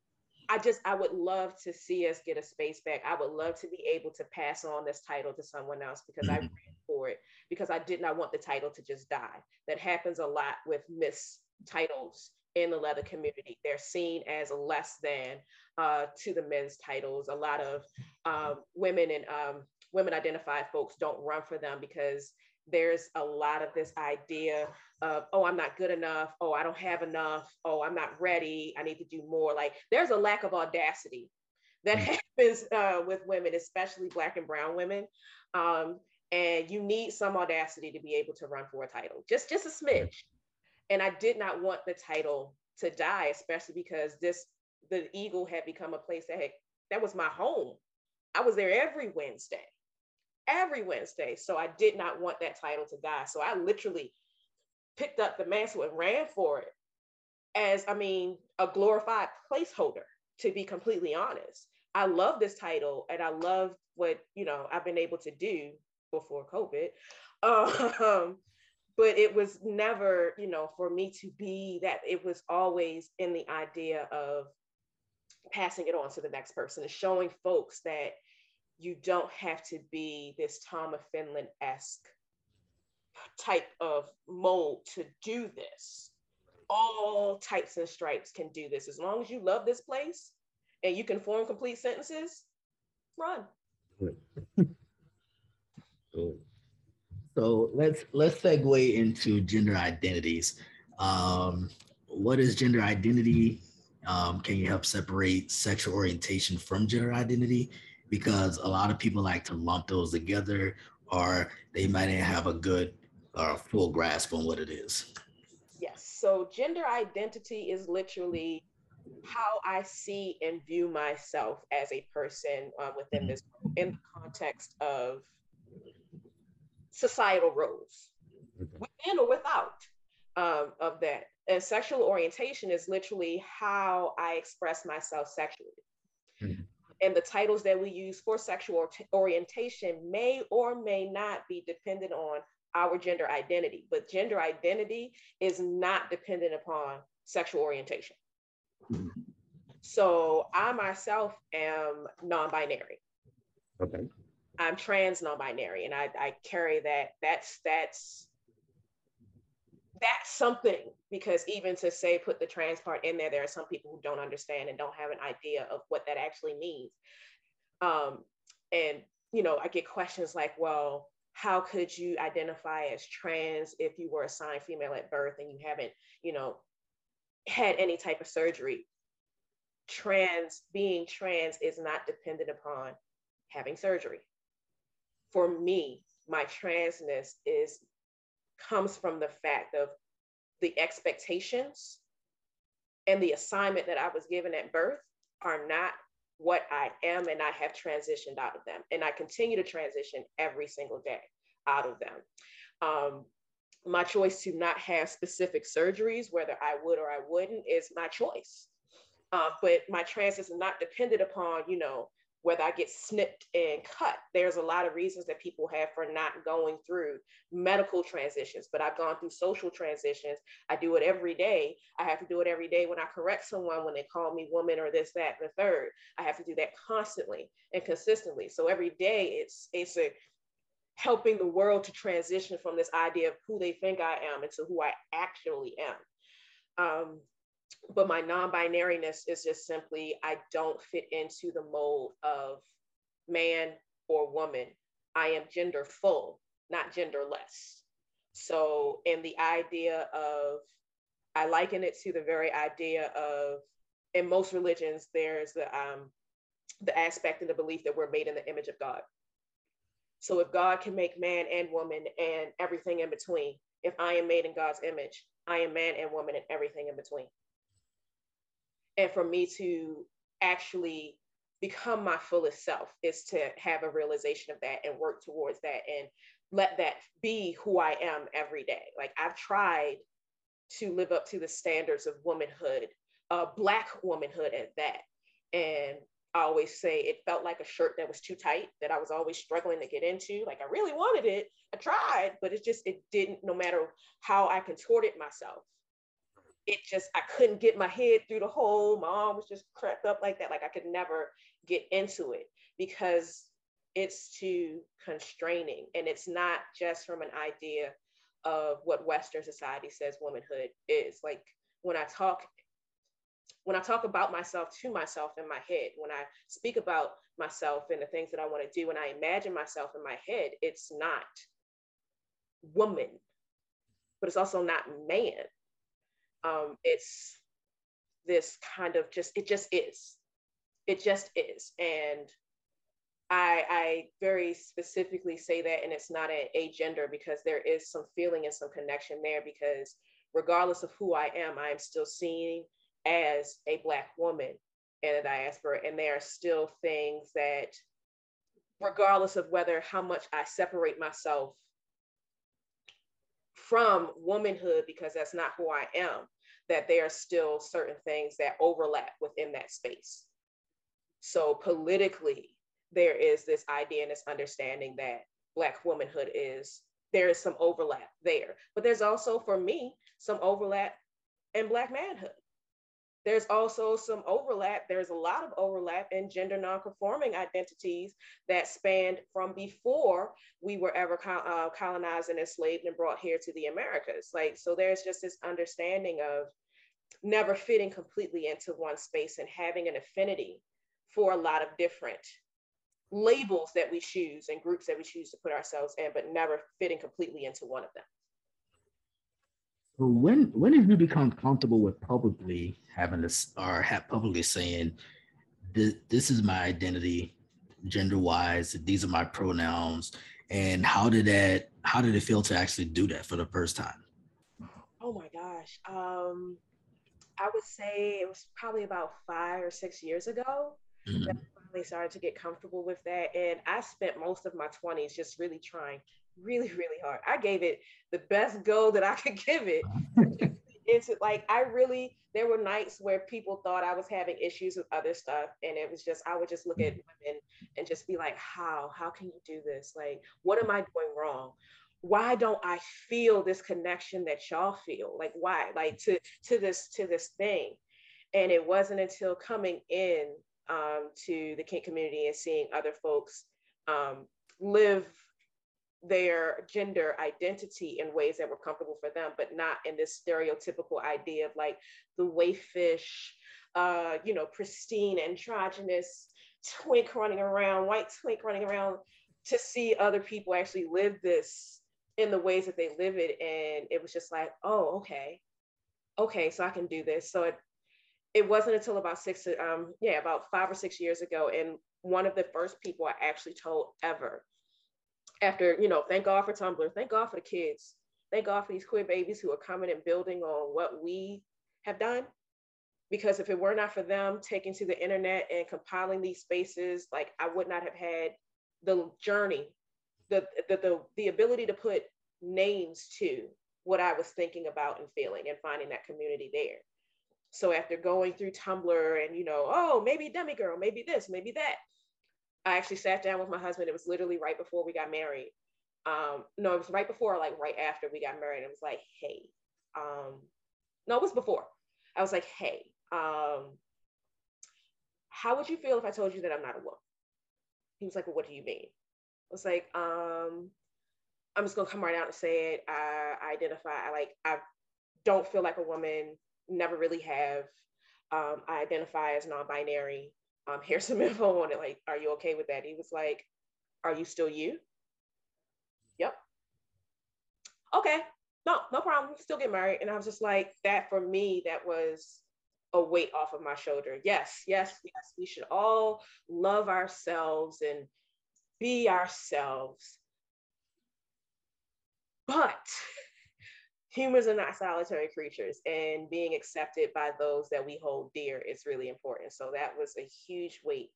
I just I would love to see us get a space back. I would love to be able to pass on this title to someone else because mm-hmm. I ran for it because I did not want the title to just die. That happens a lot with miss titles in the leather community. They're seen as less than uh, to the men's titles. A lot of um, women and um, women identified folks don't run for them because there's a lot of this idea of oh i'm not good enough. Oh i don't have enough. Oh i'm not ready. I need to do more. Like there's a lack of audacity that mm. happens uh, with women especially black and brown women. Um, and you need some audacity to be able to run for a title just just a smidge. And i did not want the title to die especially because this the eagle had become a place that had, that was my home. I was there every wednesday every Wednesday. So I did not want that title to die. So I literally picked up the mantle and ran for it as, I mean, a glorified placeholder, to be completely honest. I love this title and I love what, you know, I've been able to do before COVID. Um, but it was never, you know, for me to be that, it was always in the idea of passing it on to the next person and showing folks that you don't have to be this Tom of Finland esque type of mold to do this. All types and stripes can do this. As long as you love this place and you can form complete sentences, run. so let's let's segue into gender identities. Um, what is gender identity? Um, can you help separate sexual orientation from gender identity? Because a lot of people like to lump those together or they might not have a good or uh, full grasp on what it is. Yes. So gender identity is literally how I see and view myself as a person uh, within mm-hmm. this in the context of societal roles, within or without um, of that. And sexual orientation is literally how I express myself sexually. Mm-hmm and the titles that we use for sexual orientation may or may not be dependent on our gender identity, but gender identity is not dependent upon sexual orientation. Mm-hmm. So I myself am non-binary. Okay. I'm trans non-binary, and I, I carry that. That's that's that's something because even to say put the trans part in there, there are some people who don't understand and don't have an idea of what that actually means. Um, and you know, I get questions like, well, how could you identify as trans if you were assigned female at birth and you haven't, you know, had any type of surgery? Trans, being trans is not dependent upon having surgery. For me, my transness is comes from the fact of the expectations and the assignment that I was given at birth are not what I am, and I have transitioned out of them. And I continue to transition every single day out of them. Um, my choice to not have specific surgeries, whether I would or I wouldn't, is my choice. Uh, but my trans is not dependent upon, you know, whether I get snipped and cut. There's a lot of reasons that people have for not going through medical transitions, but I've gone through social transitions. I do it every day. I have to do it every day when I correct someone when they call me woman or this, that, and the third. I have to do that constantly and consistently. So every day it's it's a helping the world to transition from this idea of who they think I am into who I actually am. Um, but my non-binariness is just simply I don't fit into the mold of man or woman. I am gender full, not genderless. So, in the idea of, I liken it to the very idea of, in most religions, there's the um, the aspect and the belief that we're made in the image of God. So, if God can make man and woman and everything in between, if I am made in God's image, I am man and woman and everything in between. And for me to actually become my fullest self is to have a realization of that and work towards that and let that be who I am every day. Like I've tried to live up to the standards of womanhood, uh, Black womanhood at that. And I always say it felt like a shirt that was too tight that I was always struggling to get into. Like I really wanted it. I tried, but it just, it didn't, no matter how I contorted myself, it just, I couldn't get my head through the hole. My arm was just cracked up like that. Like I could never get into it because it's too constraining. And it's not just from an idea of what Western society says womanhood is. Like when I talk, when I talk about myself to myself in my head, when I speak about myself and the things that I want to do, when I imagine myself in my head, it's not woman, but it's also not man. Um, it's this kind of just, it just is. It just is. And I, I very specifically say that, and it's not a, a gender because there is some feeling and some connection there. Because regardless of who I am, I am still seen as a Black woman in a diaspora, and there are still things that, regardless of whether how much I separate myself from womanhood, because that's not who I am, that there are still certain things that overlap within that space. So politically, there is this idea and this understanding that Black womanhood is, there is some overlap there. But there's also, for me, some overlap in Black manhood. There's also some overlap, there's a lot of overlap in gender nonconforming identities that spanned from before we were ever uh, colonized and enslaved and brought here to the Americas. Like, so there's just this understanding of never fitting completely into one space and having an affinity for a lot of different labels that we choose and groups that we choose to put ourselves in, but never fitting completely into one of them. When when did you become comfortable with publicly having this or have publicly saying this, this is my identity, gender wise, these are my pronouns, and how did that how did it feel to actually do that for the first time? Oh my gosh. Um I would say it was probably about five or six years ago mm-hmm. that I finally started to get comfortable with that. And I spent most of my 20s just really trying really, really hard. I gave it the best go that I could give it. it's like I really there were nights where people thought I was having issues with other stuff. And it was just, I would just look at women and just be like, how? How can you do this? Like, what am I doing wrong? Why don't I feel this connection that y'all feel? Like, why? Like to to this to this thing. And it wasn't until coming in um, to the kink community and seeing other folks um, live their gender identity in ways that were comfortable for them, but not in this stereotypical idea of like the wayfish, uh, you know, pristine, androgynous twink running around, white twink running around, to see other people actually live this in the ways that they live it. And it was just like, oh, okay. Okay, so I can do this. So it it wasn't until about six, um, yeah, about five or six years ago. And one of the first people I actually told ever, after, you know, thank God for Tumblr, thank God for the kids, thank God for these queer babies who are coming and building on what we have done. Because if it were not for them taking to the internet and compiling these spaces, like I would not have had the journey, the, the, the, the ability to put names to what I was thinking about and feeling and finding that community there. So after going through Tumblr and, you know, oh, maybe Demigirl, maybe this, maybe that, I actually sat down with my husband. It was literally right before we got married. Um, no, it was right before, like right after we got married. It was like, hey, um, no, it was before. I was like, hey, um, how would you feel if I told you that I'm not a woman? He was like, well, what do you mean? I was like, um, I'm just gonna come right out and say it. I, I identify, I like, I don't feel like a woman never really have. Um, I identify as non-binary. Um, here's some info on it. Like, are you okay with that? He was like, are you still you? Yep. Okay. No, no problem. Still get married. And I was just like, that for me, that was a weight off of my shoulder. Yes, yes, yes. We should all love ourselves and be ourselves. But humans are not solitary creatures, and being accepted by those that we hold dear is really important. So that was a huge weight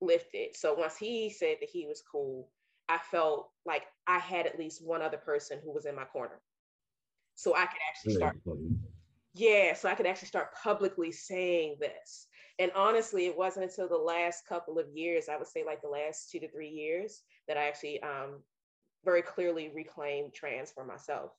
lifted. So once he said that he was cool, I felt like I had at least one other person who was in my corner. So I could actually start. Yeah, so I could actually start publicly saying this. And honestly, it wasn't until the last couple of years, I would say like the last two to three years, that I actually um, very clearly reclaimed trans for myself.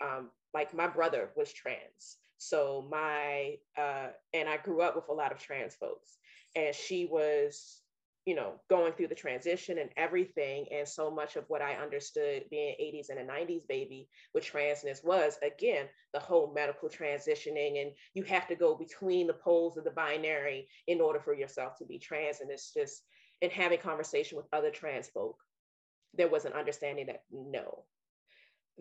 Um, like my brother was trans. So my, uh, and I grew up with a lot of trans folks. And she was you know, going through the transition and everything. And so much of what I understood being 80s and a 90s baby with transness was, again, the whole medical transitioning. And you have to go between the poles of the binary in order for yourself to be trans. And it's just, in having conversation with other trans folk, there was an understanding that no,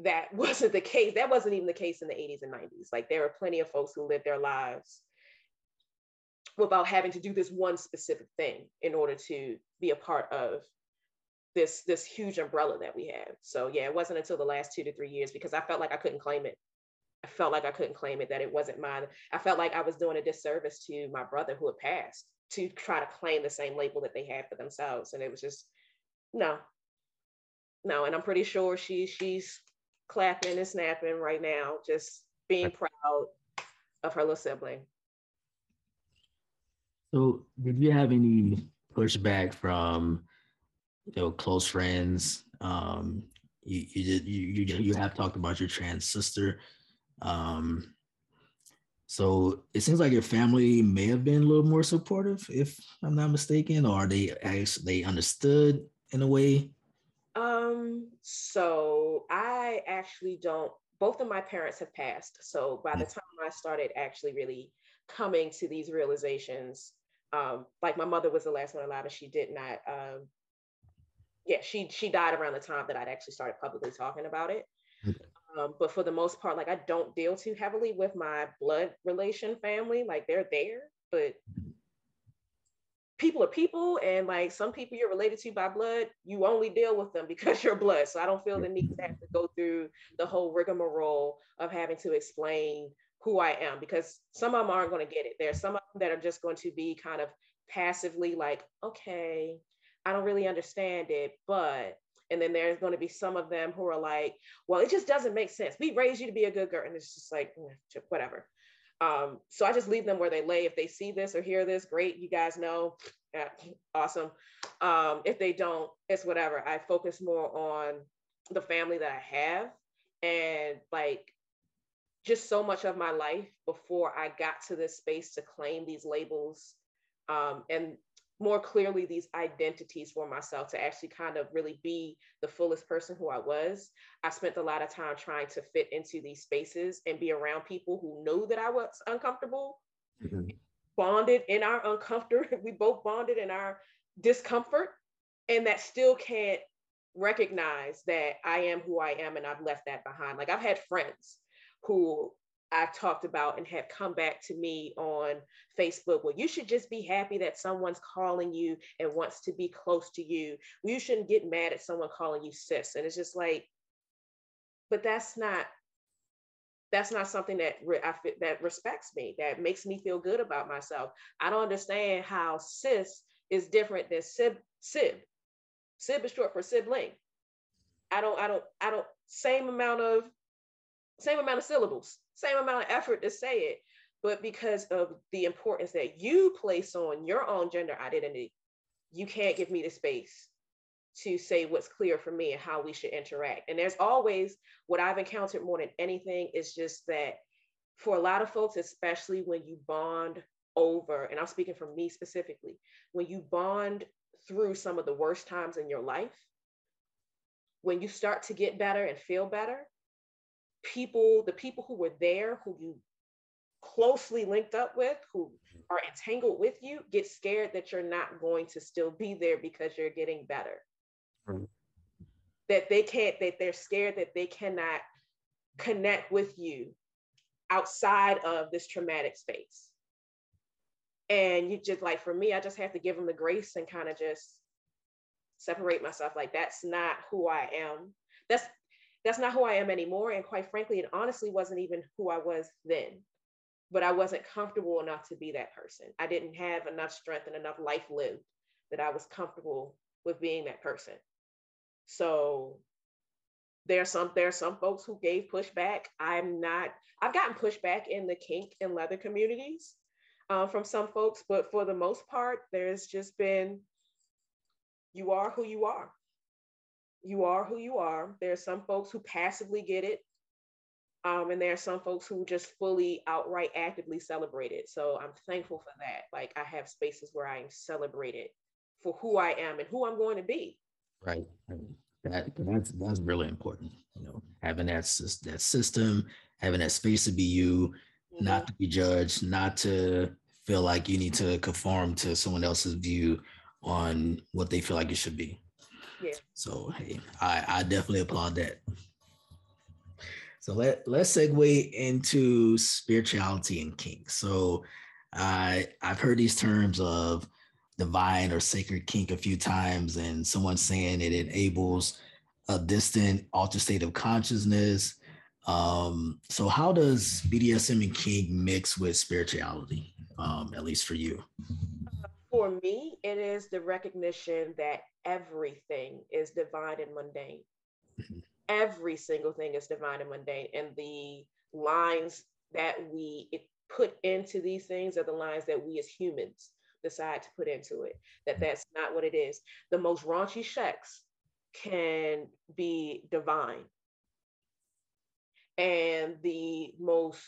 that wasn't the case. That wasn't even the case in the 80s and 90s. Like there were plenty of folks who lived their lives without having to do this one specific thing in order to be a part of this this huge umbrella that we have. So yeah, it wasn't until the last two to three years because I felt like I couldn't claim it. I felt like I couldn't claim it that it wasn't mine. I felt like I was doing a disservice to my brother who had passed to try to claim the same label that they had for themselves, and it was just no, no. And I'm pretty sure she she's clapping and snapping right now, just being proud of her little sibling. So, did you have any pushback from you know close friends? Um, you you did you you you have talked about your trans sister. Um, so it seems like your family may have been a little more supportive, if I'm not mistaken, or they actually they understood in a way. Um. So I actually don't. Both of my parents have passed. So by the mm. time I started actually really coming to these realizations, um, like my mother was the last one alive and she did not um, yeah she she died around the time that i'd actually started publicly talking about it um, but for the most part like i don't deal too heavily with my blood relation family like they're there but people are people and like some people you're related to by blood you only deal with them because you're blood so i don't feel the need to have to go through the whole rigmarole of having to explain who I am because some of them aren't going to get it. There's some of them that are just going to be kind of passively like, okay, I don't really understand it, but and then there's going to be some of them who are like, well, it just doesn't make sense. We raised you to be a good girl, and it's just like mm, whatever. Um, so I just leave them where they lay. If they see this or hear this, great, you guys know, yeah, awesome. Um, if they don't, it's whatever. I focus more on the family that I have and like just so much of my life before I got to this space to claim these labels um, and more clearly these identities for myself to actually kind of really be the fullest person who I was. I spent a lot of time trying to fit into these spaces and be around people who knew that I was uncomfortable, mm-hmm. bonded in our uncomfort. we both bonded in our discomfort, and that still can't recognize that I am who I am and I've left that behind. Like I've had friends who I've talked about and have come back to me on Facebook. Well, you should just be happy that someone's calling you and wants to be close to you. You shouldn't get mad at someone calling you sis. And it's just like, but that's not that's not something that re- I, that respects me that makes me feel good about myself i don't understand how sis is different than sib sib sib is short for sibling i don't i don't i don't same amount of same amount of syllables, same amount of effort to say it, but because of the importance that you place on your own gender identity, you can't give me the space to say what's clear for me and how we should interact. And there's always what I've encountered more than anything is just that for a lot of folks, especially when you bond over, and I'm speaking for me specifically, when you bond through some of the worst times in your life, when you start to get better and feel better, people, the people who were there, who you closely linked up with, who are entangled with you, get scared that you're not going to still be there because you're getting better. Mm-hmm. That they can't, that they're scared that they cannot connect with you outside of this traumatic space. And you just like, for me, I just have to give them the grace and kind of just separate myself. Like, that's not who I am. That's that's not who I am anymore. And quite frankly, it honestly wasn't even who I was then. But I wasn't comfortable enough to be that person. I didn't have enough strength and enough life lived that I was comfortable with being that person. So there are some there are some folks who gave pushback. I'm not. I've gotten pushback in the kink and leather communities uh, from some folks, but for the most part, there's just been you are who you are you are who you are. There are some folks who passively get it. Um, and there are some folks who just fully outright actively celebrate it. So I'm thankful for that. Like I have spaces where I am celebrated for who I am and who I'm going to be. Right. That that's that's really important. You know, having that that system, having that space to be you, mm-hmm. not to be judged, not to feel like you need to conform to someone else's view on what they feel like it should be. Yeah. So hey, I, I definitely applaud that. So let let's segue into spirituality and kink. So I I've heard these terms of divine or sacred kink a few times, and someone saying it enables a distant altered state of consciousness. Um, so how does BDSM and kink mix with spirituality, um, at least for you? For me, it is the recognition that everything is divine and mundane. Mm-hmm. Every single thing is divine and mundane. And the lines that we put into these things are the lines that we as humans decide to put into it, that that's not what it is. The most raunchy sex can be divine. And the most,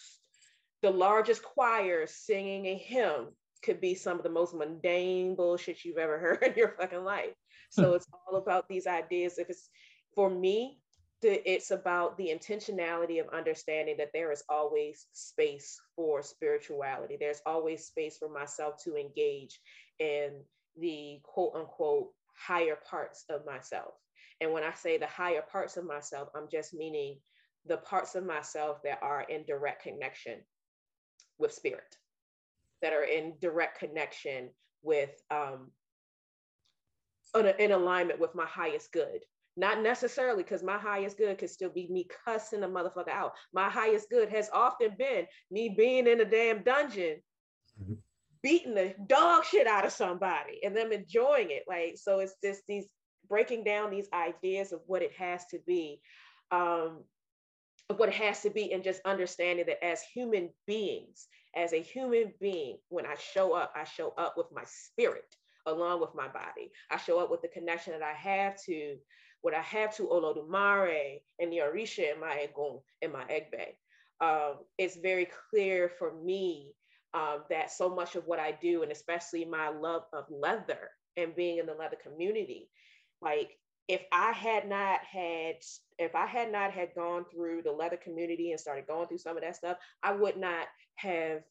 the largest choir singing a hymn could be some of the most mundane bullshit you've ever heard in your fucking life. So hmm. it's all about these ideas. If it's for me, it's about the intentionality of understanding that there is always space for spirituality. There's always space for myself to engage in the quote unquote higher parts of myself. And when I say the higher parts of myself, I'm just meaning the parts of myself that are in direct connection with spirit, that are in direct connection with um, in alignment with my highest good. Not necessarily because my highest good could still be me cussing a motherfucker out. My highest good has often been me being in a damn dungeon, mm-hmm. beating the dog shit out of somebody and them enjoying it. Like, so it's just these breaking down these ideas of what it has to be, um, of what it has to be, and just understanding that as human beings, as a human being, when I show up, I show up with my spirit along with my body. I show up with the connection that I have to what I have to Olodumare and the Orisha in my Egun in my Egbe. Um, it's very clear for me um, that so much of what I do, and especially my love of leather and being in the leather community, like if I had not had, if I had not had gone through the leather community and started going through some of that stuff, I would not have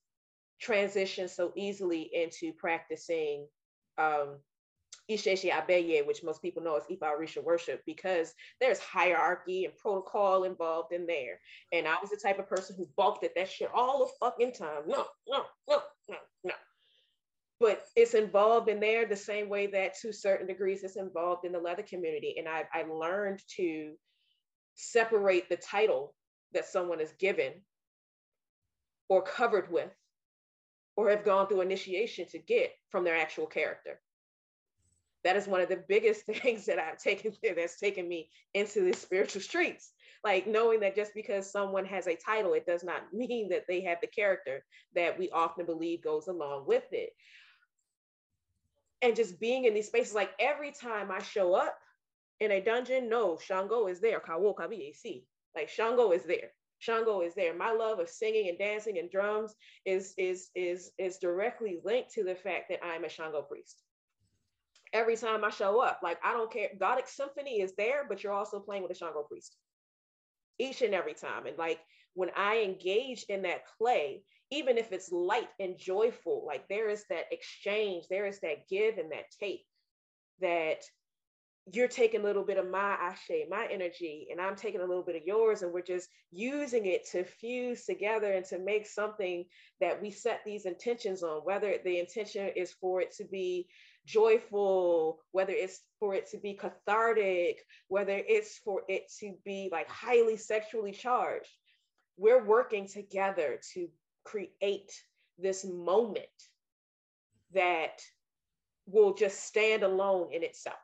transitioned so easily into practicing um, Isheshi Abeye, which most people know as Ifa Orisha worship, because there's hierarchy and protocol involved in there. And I was the type of person who balked at that shit all the fucking time. No, no, no, no, no. But it's involved in there the same way that to certain degrees it's involved in the leather community. And I, I learned to separate the title that someone is given or covered with or have gone through initiation to get from their actual character. That is one of the biggest things that I've taken that's taken me into the spiritual streets. Like knowing that just because someone has a title, it does not mean that they have the character that we often believe goes along with it. And just being in these spaces, like every time I show up in a dungeon, no, Shango is there. Like Shango is there. Shango is there. My love of singing and dancing and drums is is is is directly linked to the fact that I'm a Shango priest. Every time I show up, like I don't care, Goddexx Symphonee is there, but you're also playing with a Shango priest. each and every time. And like when I engage in that play, even if it's light and joyful, like there is that exchange, there is that give and that take that you're taking a little bit of my ashe, my energy, and I'm taking a little bit of yours, and we're just using it to fuse together and to make something that we set these intentions on, whether the intention is for it to be joyful, whether it's for it to be cathartic, whether it's for it to be like highly sexually charged. We're working together to create this moment that will just stand alone in itself.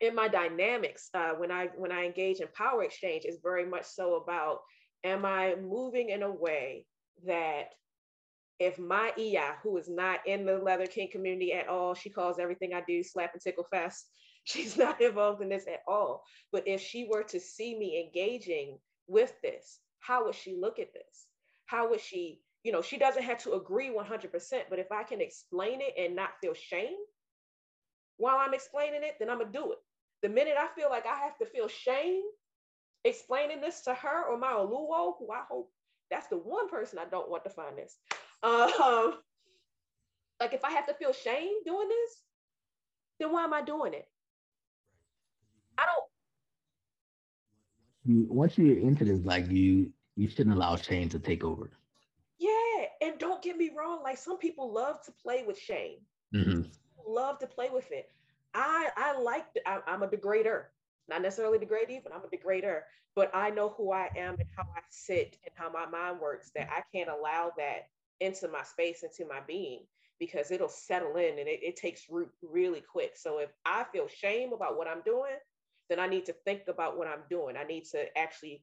In my dynamics uh, when i when i engage in power exchange is very much so about am i moving in a way that if my iya who is not in the leather kink community at all she calls everything i do slap and tickle fest she's not involved in this at all. But if she were to see me engaging with this how would she look at this how would she you know she doesn't have to agree 100% but if i can explain it and not feel shame while i'm explaining it then i'm gonna do it the minute I feel like I have to feel shame explaining this to her or my Oluo, who I hope that's the one person I don't want to find this. Um, like if I have to feel shame doing this, then why am I doing it? I don't. Once you're into this, like you, you shouldn't allow shame to take over. Yeah, and don't get me wrong. Like some people love to play with shame. Mm-hmm. Love to play with it. I I like I, I'm a degrader, not necessarily degradee, but I'm a degrader. But I know who I am and how I sit and how my mind works. That I can't allow that into my space, into my being, because it'll settle in and it, it takes root really quick. So if I feel shame about what I'm doing, then I need to think about what I'm doing. I need to actually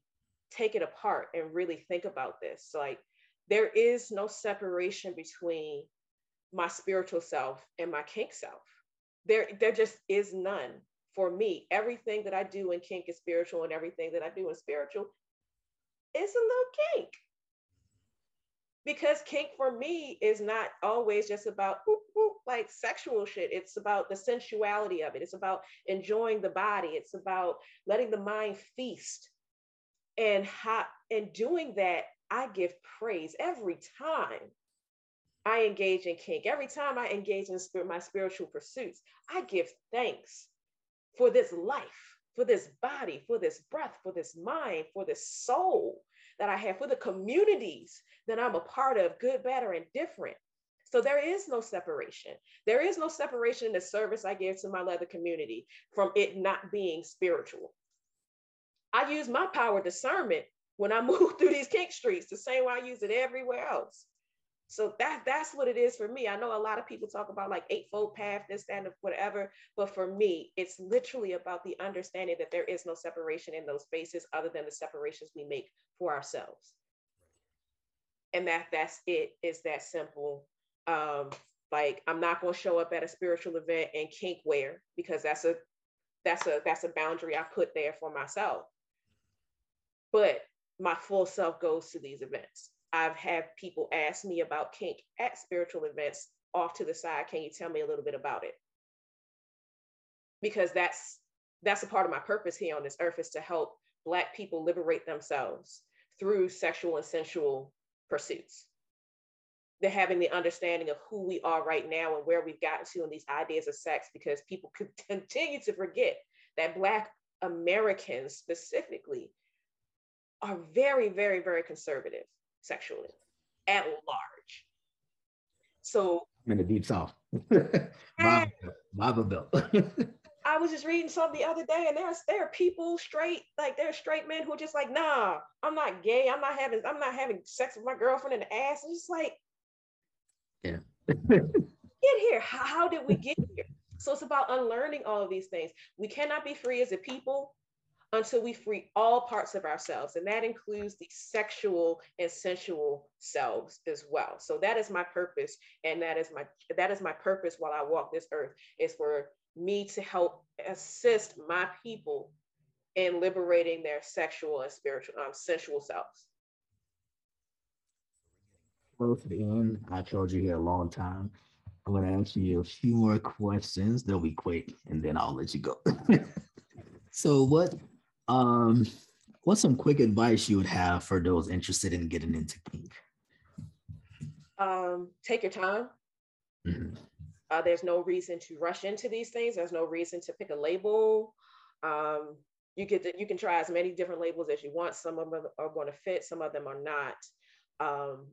take it apart and really think about this. Like there is no separation between my spiritual self and my kink self. There there just is none for me. Everything that i do in kink is spiritual and everything that i do in spiritual is a little kink. Because kink for me is not always just about whoop, whoop, like sexual shit. It's about the sensuality of it. It's about enjoying the body. It's about letting the mind feast and how and doing that i give praise every time I engage in kink. Every time I engage in spirit, my spiritual pursuits, I give thanks for this life, for this body, for this breath, for this mind, for this soul that I have, for the communities that I'm a part of, good, bad, or indifferent. So there is no separation. There is no separation in the service I give to my leather community from it not being spiritual. I use my power discernment when I move through these kink streets, the same way I use it everywhere else. So that that's what it is for me. I know a lot of people talk about like eightfold path, this, that, and whatever. But for me, it's literally about the understanding that there is no separation in those spaces other than the separations we make for ourselves. And that that's it, is that simple. Um, like I'm not gonna show up at a spiritual event in kink wear because that's a that's a that's a boundary I put there for myself. But my full self goes to these events I've had people ask me about kink at spiritual events off to the side. Can you tell me a little bit about it? Because that's that's a part of my purpose here on this earth is to help Black people liberate themselves through sexual and sensual pursuits. They're having the understanding of who we are right now and where we've gotten to in these ideas of sex because people could continue to forget that Black Americans specifically are very, very, very conservative sexually at large. So I'm in the deep south. Bible Belt. I was just reading something the other day, and there's there are people straight, like there are straight men who are just like, nah, I'm not gay. I'm not having, I'm not having sex with my girlfriend in the ass. It's just like, yeah. get here. How, how did we get here? So it's about unlearning all of these things. We cannot be free as a people until we free all parts of ourselves. And that includes the sexual and sensual selves as well. So that is my purpose. And that is my that is my purpose while I walk this earth is for me to help assist my people in liberating their sexual and spiritual um, sensual selves. Close to the end. I told you here a long time. I'm going to ask you a few more questions. They'll be quick, and then I'll let you go. so, what um, what's some quick advice you would have for those interested in getting into kink? Um, take your time. Mm-hmm. Uh, there's no reason to rush into these things. There's no reason to pick a label. Um, you get to, you can try as many different labels as you want. Some of them are going to fit, some of them are not. Um,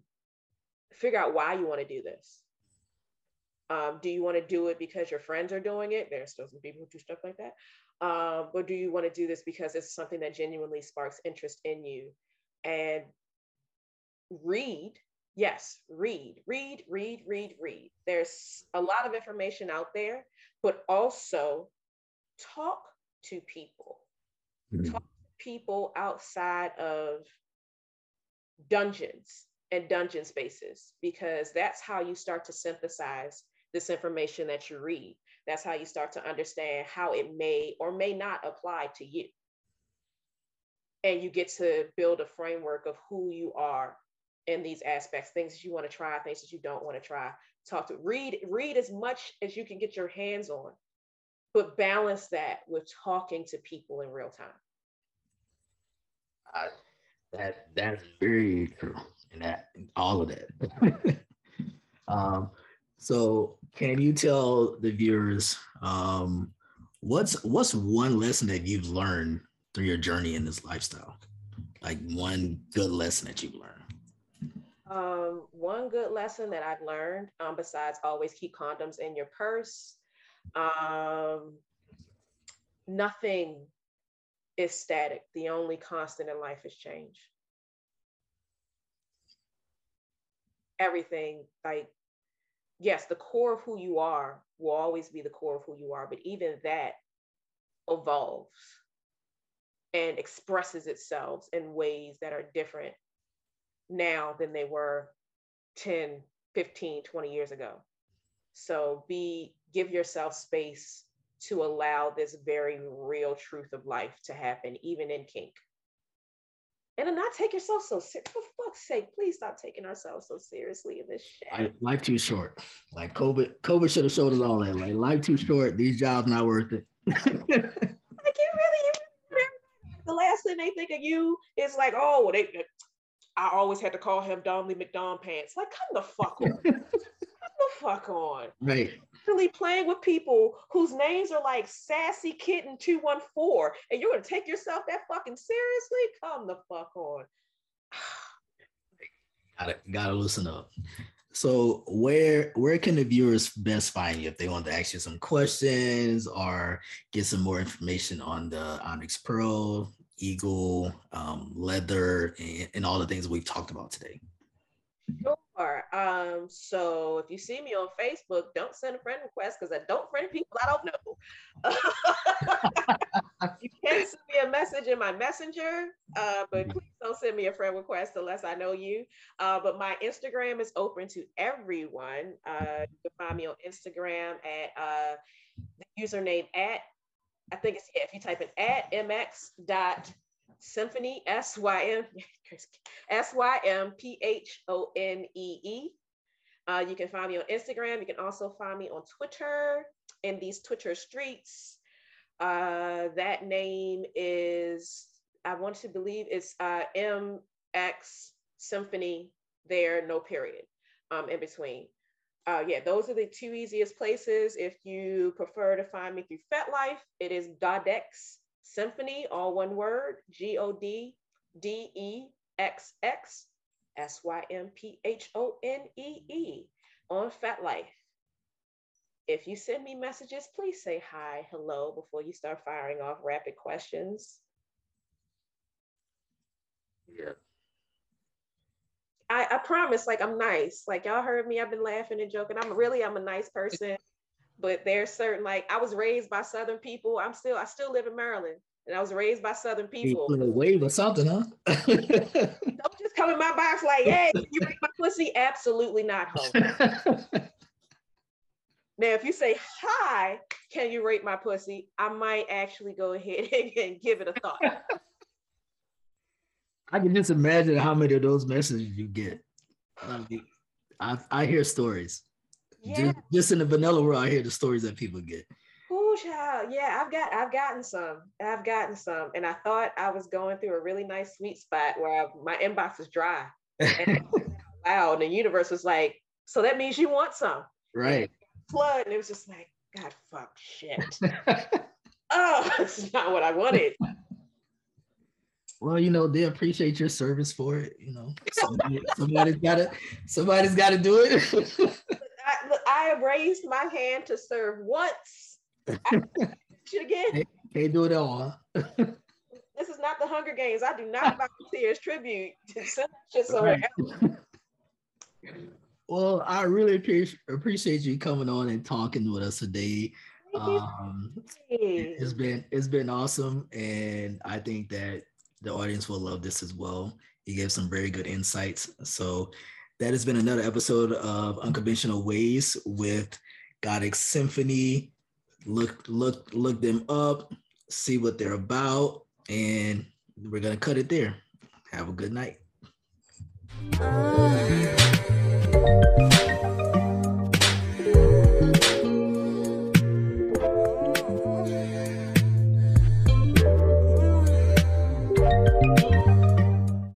figure out why you want to do this. Um, do you want to do it because your friends are doing it? There's still some people who do stuff like that. Um, or do you want to do this because it's something that genuinely sparks interest in you? And read yes, read, read, read, read, read. There's a lot of information out there, but also talk to people. Mm-hmm. Talk to people outside of dungeons and dungeon spaces because that's how you start to synthesize this information that you read. That's how you start to understand how it may or may not apply to you. And you get to build a framework of who you are in these aspects, things that you want to try, things that you don't want to try. Talk to read, read as much as you can get your hands on, but balance that with talking to people in real time. Uh, that that's very true, and that all of that. um, so, can you tell the viewers um, what's what's one lesson that you've learned through your journey in this lifestyle? Like one good lesson that you've learned. Um, one good lesson that I've learned, um, besides always keep condoms in your purse, um, nothing is static. The only constant in life is change. Everything, like, yes, the core of who you are will always be the core of who you are, but even that evolves and expresses itself in ways that are different now than they were 10, 15, 20 years ago. So be give yourself space to allow this very real truth of life to happen, even in kink. And not take yourself so serious. For fuck's sake, please stop taking ourselves so seriously in this shit. Life too short. Like COVID, COVID should have showed us all that. Like life too short. These jobs not worth it. like you really, you, the last thing they think of you is like, oh, they I always had to call him Domly McDon Pants. Like, come the fuck on. come the fuck on. Right. Really playing with people whose names are like Sassy Kitten 214, and you're gonna take yourself that fucking seriously? Come the fuck on. gotta gotta listen up. So where where can the viewers best find you if they want to ask you some questions or get some more information on the Onyx Pearl, eagle, um, leather, and, and, all the things we've talked about today? Sure. Um, so if you see me on Facebook, don't send a friend request because I don't friend people I don't know. you can send me a message in my messenger, uh, but please don't send me a friend request unless I know you. Uh, but my Instagram is open to everyone. Uh, you can find me on Instagram at uh, the username at I think it's yeah, if you type in at mx dot symphonee s y m s y m p h o n e e. Uh, you can find me on Instagram. You can also find me on Twitter in these Twitter streets. Uh, that name is I want to believe it's uh, MX Symphonee. There, no period um, in between uh, yeah, those are the two easiest places. If you prefer to find me through FetLife, it is Goddexx Symphonee, all one word, G O D D E X X S Y M P H O N E E on FetLife. If you send me messages, please say hi, hello before you start firing off rapid questions. Yeah. I, I promise, like I'm nice. Like y'all heard me, I've been laughing and joking. I'm really, I'm a nice person. But there's certain like I was raised by Southern people. I'm still, I still live in Maryland, and I was raised by Southern people. Wave or something, huh? Don't just come in my box like, hey, you rate my pussy? Absolutely not, home. now, if you say hi, can you rate my pussy? I might actually go ahead and give it a thought. I can just imagine how many of those messages you get. I, I hear stories. Yeah. Just, just, in the vanilla world, I hear the stories that people get. Oh, child. yeah, I've got I've gotten some. I've gotten some, and I thought I was going through a really nice sweet spot where I, my inbox was dry. And wow, and the universe was like, so that means you want some, right? Flood, and it was just like, God, fuck, shit. oh, that's not what I wanted. Well, you know, they appreciate your service for it. You know, somebody, somebody's got to somebody's got to do it. I, have raised my hand to serve once. Shit again. Can't, can't do it all. this is not the Hunger Games. I do not volunteer as tribute. Just so right. Well, I really appreciate appreciate you coming on and talking with us today. Um, it's been it's been awesome, and I think that the audience will love this as well. You gave some very good insights. So that has been another episode of Unconventional Ways with Goddexx Symphonee. Look, look, look them up, see what they're about, and we're gonna cut it there. Have a good night.